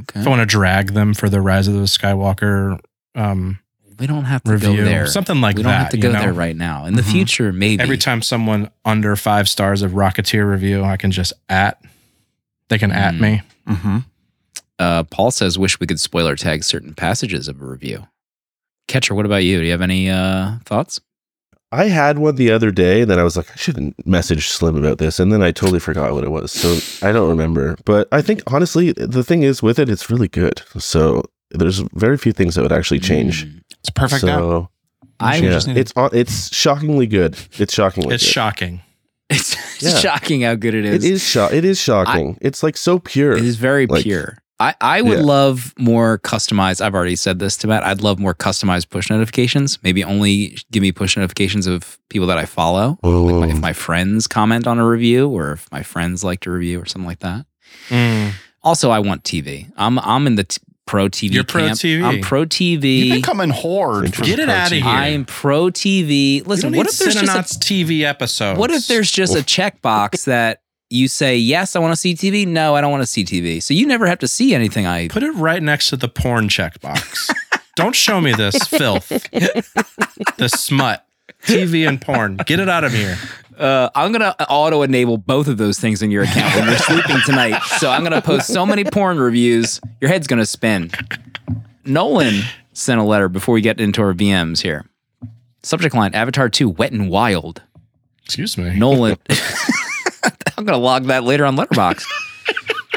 okay. If I want to drag them for the Rise of the Skywalker um, We don't have to review, go there. something like that. we don't that. have to you go know? there right now. In the Mhm. future, maybe. Every time someone under five stars of Rocketeer review, I can just at. They can at Mm. me. Mm-hmm. Uh, Paul says, "Wish we could spoiler tag certain passages of a review." Catcher, what about you? Do you have any uh, thoughts? I had one the other day, and then I was like, I shouldn't message Slim about this, and then I totally forgot what it was, so I don't remember. But I think honestly, the thing is with it, it's really good. So there's very few things that would actually change. Mm. It's perfect. now. so I yeah, just need to- it's it's shockingly good. It's shockingly It's good. shocking. It's Yeah. shocking how good it is. It is sho- It is shocking. it's like so pure. It is very Like- pure. I, I would Yeah. love more customized. I've already said this to Matt. I'd love more customized push notifications. Maybe only give me push notifications of people that I follow. Like my- if Oh. my friends comment on a review or if my friends like to review or something like that. Mm. Also, I want TV. I'm I'm in the t- pro TV. You're pro camp. TV. I'm pro TV. You've been coming horde. Get it Pro outta TV. here. I'm pro TV. We Listen, don't what need if there's just a TV episode? What if there's just a checkbox that you say, yes, I want to see TV? No, I don't want to see TV. So you never have to see anything I. put it right next to the porn checkbox? don't show me this filth, the smut, TV and porn. Get it out of here. Uh, I'm going to auto enable both of those things in your account when you're sleeping tonight. So I'm going to post so many porn reviews, your head's going to spin. Nolan sent a letter before we get into our VMs here. Subject line Avatar 2 Wet and Wild. Excuse me. Nolan. I'm going to log that later on Letterboxd.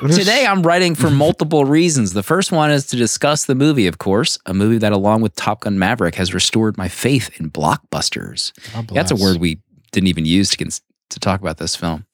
Today, I'm writing for multiple reasons. The first one is to discuss the movie, of course, a movie that, along with Top Gun Maverick, has restored my faith in blockbusters. God That's a word we didn't even use to, cons- to talk about this film.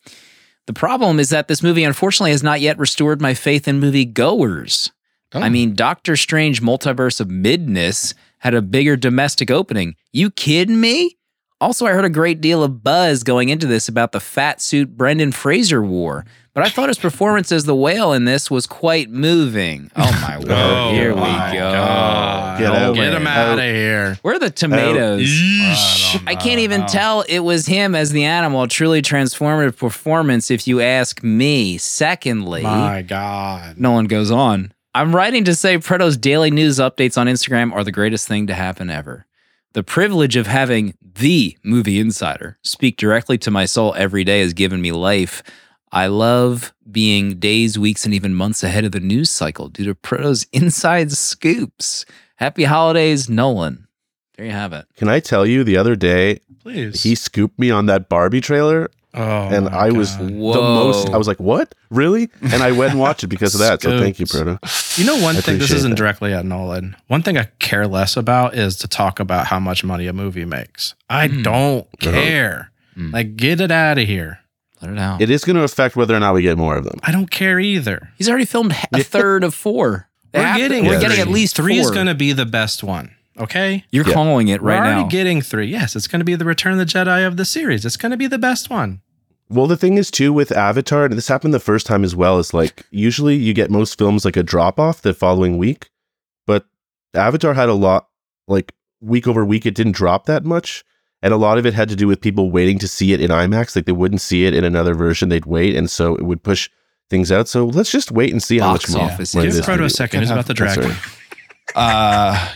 The problem is that this movie unfortunately has not yet restored my faith in movie goers. Oh. I mean, Doctor Strange Multiverse of Madness had a bigger domestic opening. You kidding me? Also, I heard a great deal of buzz going into this about the fat suit Brendan Fraser wore, but I thought his performance as the whale in this was quite moving. Oh my word! Oh Here we my go. God. Get out. Get him out of here. Where are the tomatoes? Yeesh. I can't even tell it was him as the animal. Truly transformative performance, if you ask me. Secondly, My God. Nolan goes on. I'm writing to say Proto's daily news updates on Instagram are the greatest thing to happen ever. The privilege of having the movie insider speak directly to my soul every day has given me life. I love being days, weeks, and even months ahead of the news cycle due to Proto's inside scoops. Happy holidays, Nolan. There you have it. Can I tell you the other day Please. he scooped me on that Barbie trailer oh, and my I was God. the most I was like, "What? Really?" And I went and watched it because of that. So thank you, Proto. You know, one I thing, this isn't that. directly at Nolan. One thing I care less about is to talk about how much money a movie makes. I Mm. don't care. Mm. Like, get it out of here. Let it out. It is going to affect whether or not we get more of them. I don't care either. He's already filmed a third of four. We're Half- getting we're Yeah, getting at least three is going to be the best one. Okay. You're Yeah. calling it right We're already now. getting three. Yes, it's going to be the Return of the Jedi of the series. It's going to be the best one. Well, the thing is too with Avatar, and this happened the first time as well. Is like usually you get most films like a drop off the following week, but Avatar had a lot like week over week. It didn't drop that much, and a lot of it had to do with people waiting to see it in IMAX. Like they wouldn't see it in another version; they'd wait, and so it would push things out. So let's just wait and see how Box much more. office money is- Give this Proto a movie- second. He's Could about the have- dragon. Uh,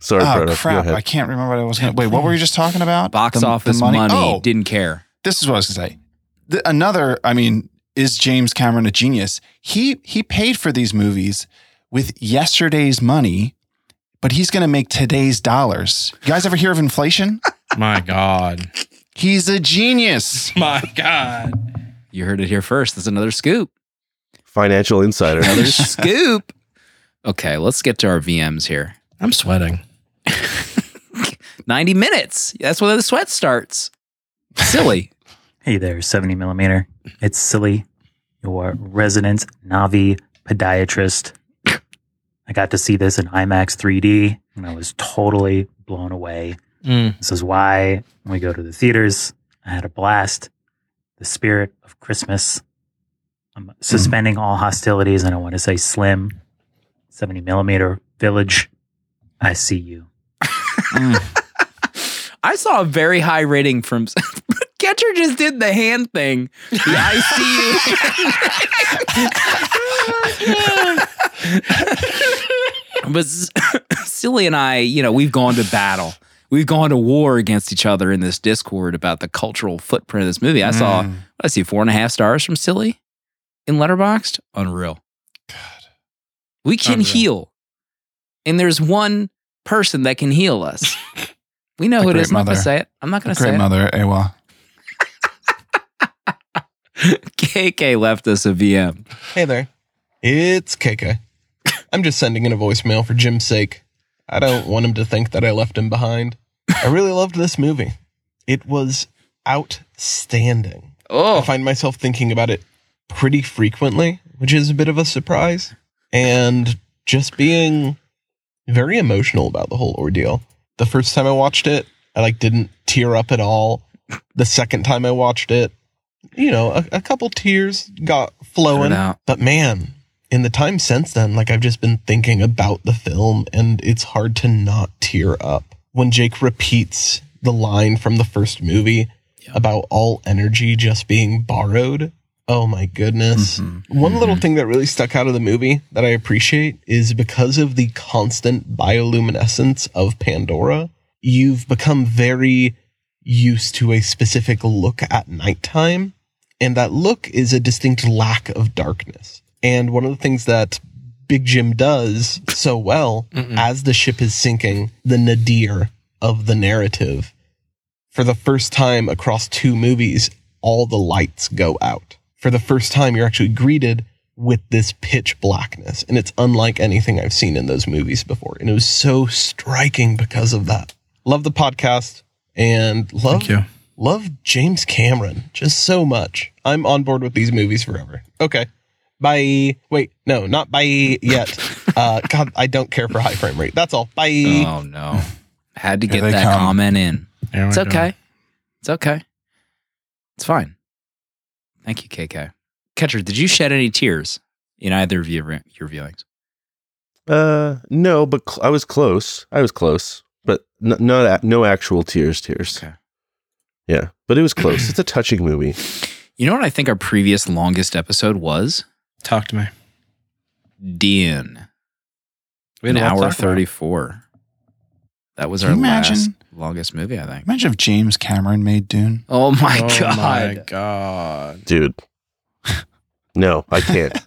Sorry, oh Proto. Go crap! ahead. I can't remember what I was going to. Wait, what were you just talking about? Box The- the office money, Oh, didn't care. this is what I was going to say. The, another, I mean, is James Cameron a genius? He he paid for these movies with yesterday's money, but he's going to make today's dollars. You guys ever hear of inflation? My God. He's a genius. My God. You heard it here first. That's another scoop. Financial Insider. Another scoop. Okay, let's get to our VMs here. I'm sweating. 90 minutes. That's when the sweat starts. Silly. Hey there, 70 millimeter. It's Silly, your resident Na'vi podiatrist. I got to see this in IMAX 3D and I was totally blown away. Mm. This is why when we go to the theaters, I had a blast. The spirit of Christmas. I'm suspending all hostilities and I want to say slim, 70 millimeter village. I see you. I saw a very high rating from Catcher just did the hand thing. The I see you. but Silly and I, you know, we've gone to battle. We've gone to war against each other in this Discord about the cultural footprint of this movie. I saw, Mm. what I see, four and a half stars from Silly in Letterboxd. Unreal. God. We can Unreal. heal. And there's one person that can heal us. We know The who it is. great is. I'm not going to say it. I'm not going to say Great it. mother, Eywa. KK left us a VM. Hey there. It's KK. I'm just sending in a voicemail for Jim's sake. I don't want him to think that I left him behind. I really loved this movie. It was outstanding. Oh. I Oh, find myself thinking about it pretty frequently, which is a bit of a surprise. And just being very emotional about the whole ordeal. The first time I watched it, I like didn't tear up at all. The second time I watched it, you know, a, a couple tears got flowing. out. But man, in the time since then, like I've just been thinking about the film and it's hard to not tear up. When Jake repeats the line from the first movie about all energy just being borrowed. Oh my goodness. Mm-hmm. One little thing that really stuck out of the movie that I appreciate is because of the constant bioluminescence of Pandora, you've become very used to a specific look at nighttime. And that look is a distinct lack of darkness. And one of the things that Big Jim does so well as the ship is sinking, the nadir of the narrative, for the first time across two movies, all the lights go out. For the first time, you're actually greeted with this pitch blackness. And it's unlike anything I've seen in those movies before. And it was so striking because of that. Love the podcast and love Thank you. love James Cameron just so much. I'm on board with these movies forever. Okay. Bye. Wait, no, not bye yet. uh, God, I don't care for high frame rate. That's all. Bye. Oh no. Had to Here get they that come. comment in. Here It's we go. okay. It's okay. It's fine. Thank you, KK. Catcher, did you shed any tears in either of your, your viewings? Uh, no, but cl- I was close. I was close, but n- not a- no actual tears. Tears. Okay. Yeah, but it was close. it's a touching movie. You know what I think our previous longest episode was? Talk to me. Dean. We An had a lot to hour talk about. 34. That was Can our you last imagine? Longest movie, I think. Imagine if James Cameron made Dune. Oh my god. oh God. my god. dude. No, I can't.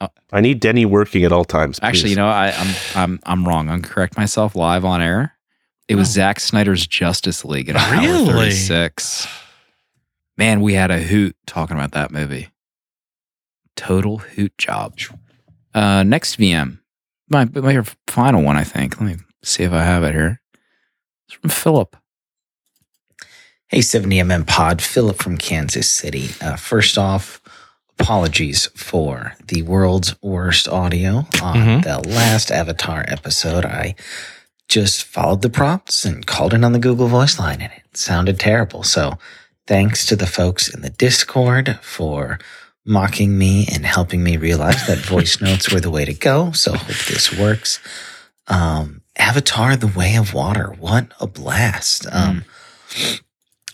Oh. I need Denny working at all times. Actually, you know, I, I'm I'm I'm wrong. I'm correct myself live on air. It was Oh. Zack Snyder's Justice League at hour Really? 36. Man, we had a hoot talking about that movie. Total hoot job. Uh, next VM, my my final one, I think. Let me see if I have it here. It's from Philip. Hey, 70mm Pod, Philip from Kansas City. Uh, first off, apologies for the world's worst audio on Mhm. the last Avatar episode. I just followed the prompts and called in on the Google Voice line, and it sounded terrible. So, thanks to the folks in the Discord for mocking me and helping me realize that voice notes were the way to go. So, hope this works. Um, Avatar: The Way of Water. What a blast! Um,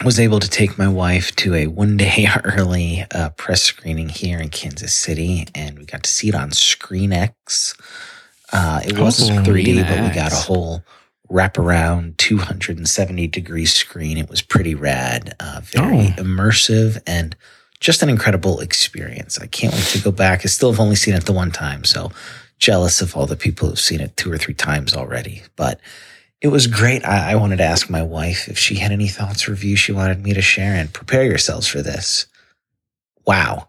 was able to take my wife to a one day early uh, press screening here in Kansas City, and we got to see it on ScreenX. Uh, it was Oh, 3D, but we got a ScreenX. whole wraparound 270 degree screen. It was pretty rad, uh, very Oh. immersive, and just an incredible experience. I can't wait to go back. I still have only seen it the one time, so jealous of all the people who've seen it two or three times already. But it was great. I, I wanted to ask my wife if she had any thoughts or views she wanted me to share and prepare yourselves for this. Wow.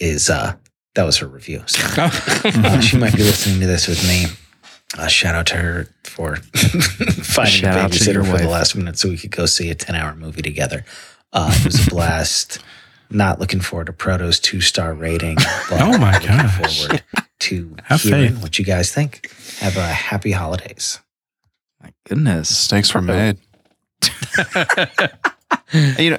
Is uh that was her review. So uh, she might be listening to this with me. Uh, shout out to her for finding Shout a out to your babysitter for the last minute so we could go see a 10 hour movie together. Uh, it was a blast. Not looking forward to Proto's two star rating. But Oh my gosh. forward to Have hearing faith. what you guys think. Have a happy holidays. My goodness. Stakes were made. you know,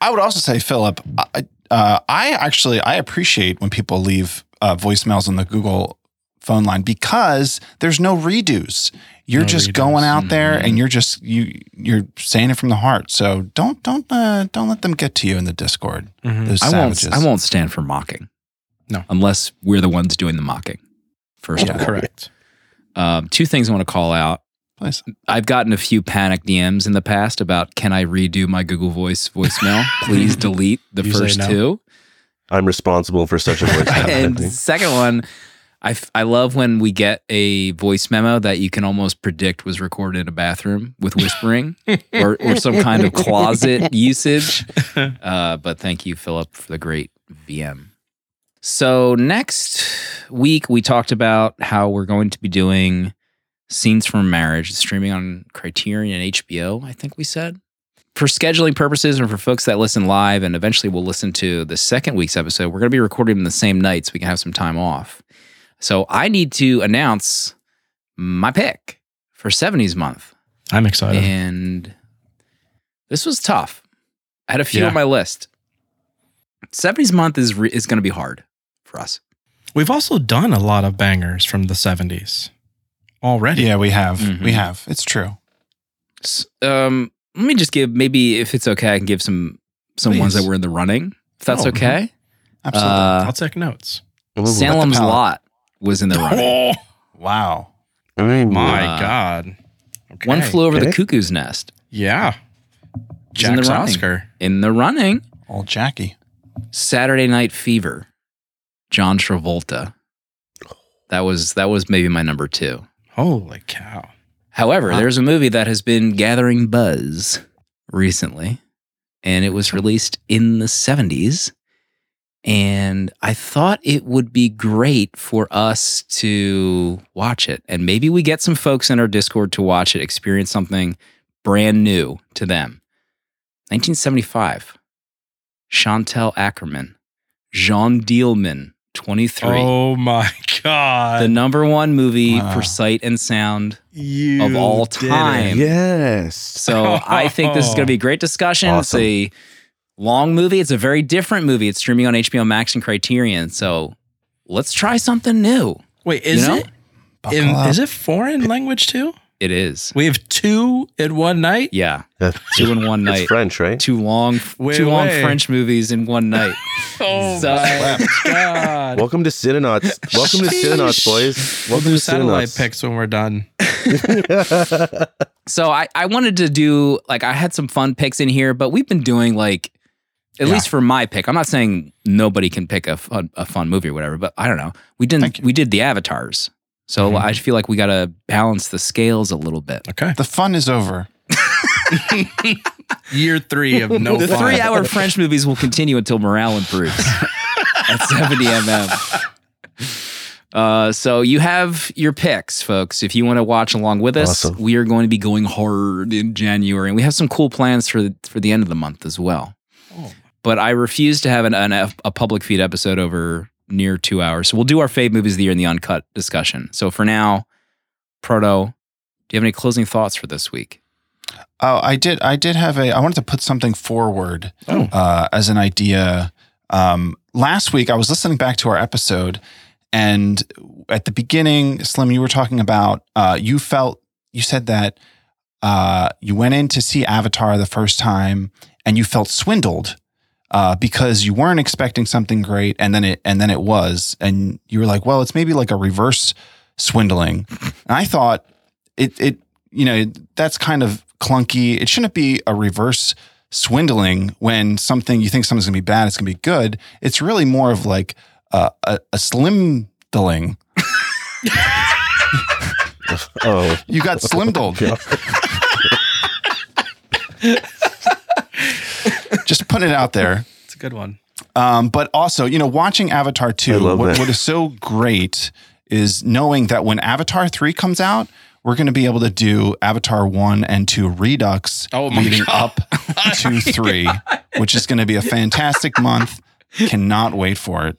I would also say, Philip, I, uh, I actually I appreciate when people leave uh, voicemails on the Google phone line because there's no redos. You're No just redos. going out there Mhm. and you're just you you're saying it from the heart. So don't don't uh, don't let them get to you in the Discord. Mhm. Those I won't. savages. I won't stand for mocking. No. unless we're the ones doing the mocking. First of all, Correct. um, two things I want to call out. Please. I've gotten a few panic DMs in the past about can I redo my Google Voice voicemail? Please delete the You first no. two. I'm responsible for such a voice. and happening. second one, I, f- I love when we get a voice memo that you can almost predict was recorded in a bathroom with whispering or, or some kind of closet usage. Uh, but thank you, Philip, for the great VM. So next week we talked about how we're going to be doing scenes from marriage streaming on Criterion and HBO. I think we said for scheduling purposes and for folks that listen live and eventually will listen to the second week's episode, we're going to be recording the same night so we can have some time off. So I need to announce my pick for 70s month. I'm excited. And this was tough. I had a few Yeah. on my list. 70s month is re- is going to be hard for us. We've also done a lot of bangers from the 70s already. Yeah, we have. Mhm. We have. It's true. S- Um, let me just give maybe if it's okay, I can give some some ones that were in the running. If that's Oh, okay. Absolutely. Uh, I'll take notes. Salem's palate. Lot was in the running. wow. I mean, My Uh, God. Okay. One flew over the Okay. cuckoo's nest Yeah. He's in the Jack's running. Oscar. in the running. Old Jackie. Saturday Night Fever, John Travolta. That was that was maybe my number two. Holy cow. However, Wow. there's a movie that has been gathering buzz recently, and it was released in the 70s. And I thought it would be great for us to watch it. And maybe we get some folks in our Discord to watch it, experience something brand new to them. 1975. Chantal Akerman. Jeanne Dielman, 23. Oh my god! the number one movie Wow. for sight and sound. you of all did it. time. Yes. So I think this is going to be a great discussion. Awesome. It's a long movie. It's a very different movie. It's streaming on HBO Max and Criterion. So let's try something new. Wait, is You know? it? In- is it foreign language too? It is. We have two in one night. Yeah. That's- Two in one It's night. French, right? Two long, Wait, two long wait. French movies in one night. Oh So- my god! Welcome to Cinenauts. Welcome to Cinenauts, boys. We'll Welcome do to satellite Cinenauts. pics when we're done. So I, I wanted to do like I had some fun picks in here, but we've been doing like at Yeah. least for my pick. I'm not saying nobody can pick a fun, a fun movie or whatever, but I don't know. We didn't you. we did the avatars. So Mhm. I feel like we got to balance the scales a little bit. Okay. the fun is over. Year three of no the fun. 3-hour French movies will continue until morale improves at 70 mm. Uh, so you have your picks, folks. If you want to watch along with us, Awesome. we are going to be going hard in January, and we have some cool plans for the, for the end of the month as well. Oh. But I refuse to have an, an, a public feed episode over near two hours. So we'll do our fave movies of the year in the uncut discussion. So for now, Proto, do you have any closing thoughts for this week? Oh, I did. I did have a. I wanted to put something forward Oh. uh, as an idea. Um, last week, I was listening back to our episode, and at the beginning, Slim, you were talking about. Uh, you felt you said that uh, you went in to see Avatar the first time, and you felt swindled uh, because you weren't expecting something great, and then it and then it was, and you were like, well, it's maybe like a reverse swindling. And I thought it it you know that's kind of clunky. It shouldn't be a reverse swindling when something you think something's gonna be bad, it's gonna be good. It's really more of like uh, a, a slimdling. Oh, You got slimdled. Just putting it out there. It's a good one. Um, but also, you know, watching Avatar 2, what, what is so great is knowing that when Avatar 3 comes out, we're going to be able to do Avatar 1 and 2 Redux Oh leading God. up to 3, which is going to be a fantastic month. Cannot wait for it.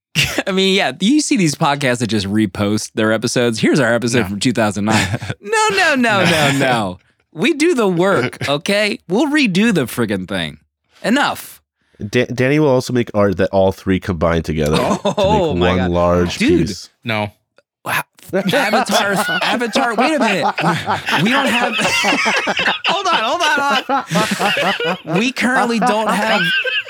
I mean, yeah, you see these podcasts that just repost their episodes. Here's our episode No. from 2009. No, no, no, no, no. We do the work, okay? We'll redo the friggin' thing. Enough. Da- Danny will also make art that all three combine together Oh, to make my one God. large Dude. piece. No. Wow. Avatar, Avatar. Wait a minute. We don't have. hold on, hold on, hold on. We currently don't have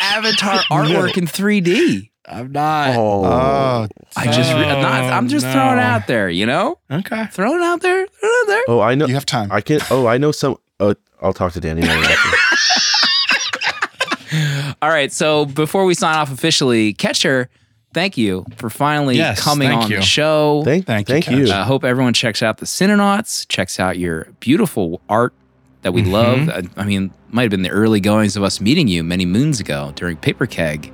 Avatar artwork in 3D. I'm not. Oh, Oh, I just, re- I'm, not, I'm just no. throwing it out there, you know? Okay. Throwing out there, throwing out there. oh, I know. you have time. I can. Oh, I know some. Oh, I'll talk to Danny. Later after. All right. So before we sign off officially, Catcher, thank you for finally Yes, coming on you. the show. Thank, Thank thank, you, you. Cash. I hope everyone checks out the Cinernauts, checks out your beautiful art that we Mhm. love. I, I mean, might have been the early goings of us meeting you many moons ago during Paper Keg,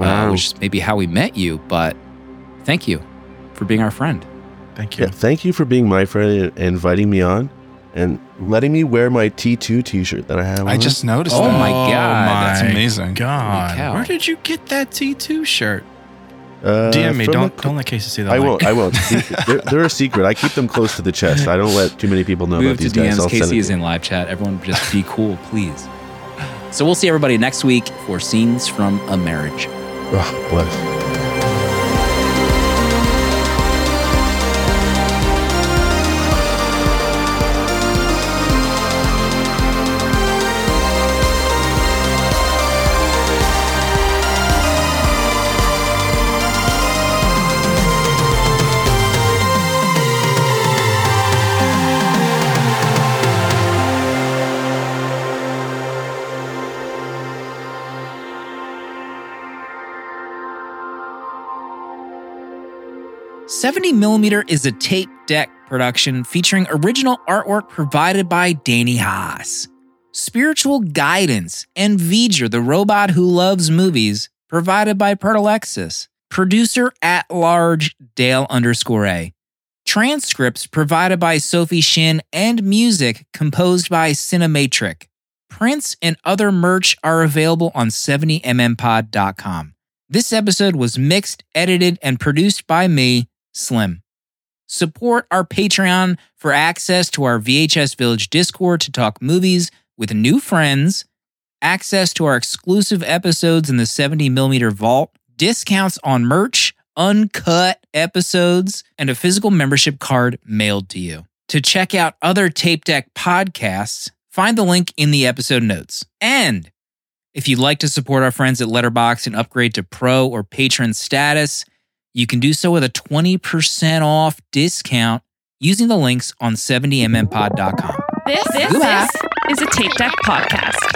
uh, which is maybe how we met you. But thank you for being our friend. Thank you. Yeah, thank you for being my friend and inviting me on, and letting me wear my T2 T-shirt that I have. I on. just noticed Oh that. my God, That's my amazing. God, where did you get that T2 shirt? uh, DM me. Don't a- don't let Casey see that. I link. won't. I won't. they're, they're a secret. I keep them close to the chest. I don't let too many people know Move about to these guys. DMs. I'll Casey it is to in live chat. Everyone just be cool, please. So we'll see everybody next week for Scenes from a Marriage. Oh, bless. Seventy millimeter is a tape deck production featuring original artwork provided by Danny Haas. Spiritual guidance and V'ger, the robot who loves movies, provided by Pertalexis. Producer at large Dale underscore A. Transcripts provided by Sophie Shin and music composed by Cinematric. Prints and other merch are available on 70mmpod.com. This episode was mixed, edited, and produced by me, Slim. Support our Patreon for access to our VHS Village Discord to talk movies with new friends, access to our exclusive episodes in the 70mm vault, discounts on merch, uncut episodes, and a physical membership card mailed to you. To check out other Tape Deck podcasts, find the link in the episode notes. And if you'd like to support our friends at Letterboxd and upgrade to pro or patron status, you can do so with a 20% off discount using the links on 70mmpod.com. This, this, this is a Tape Deck podcast.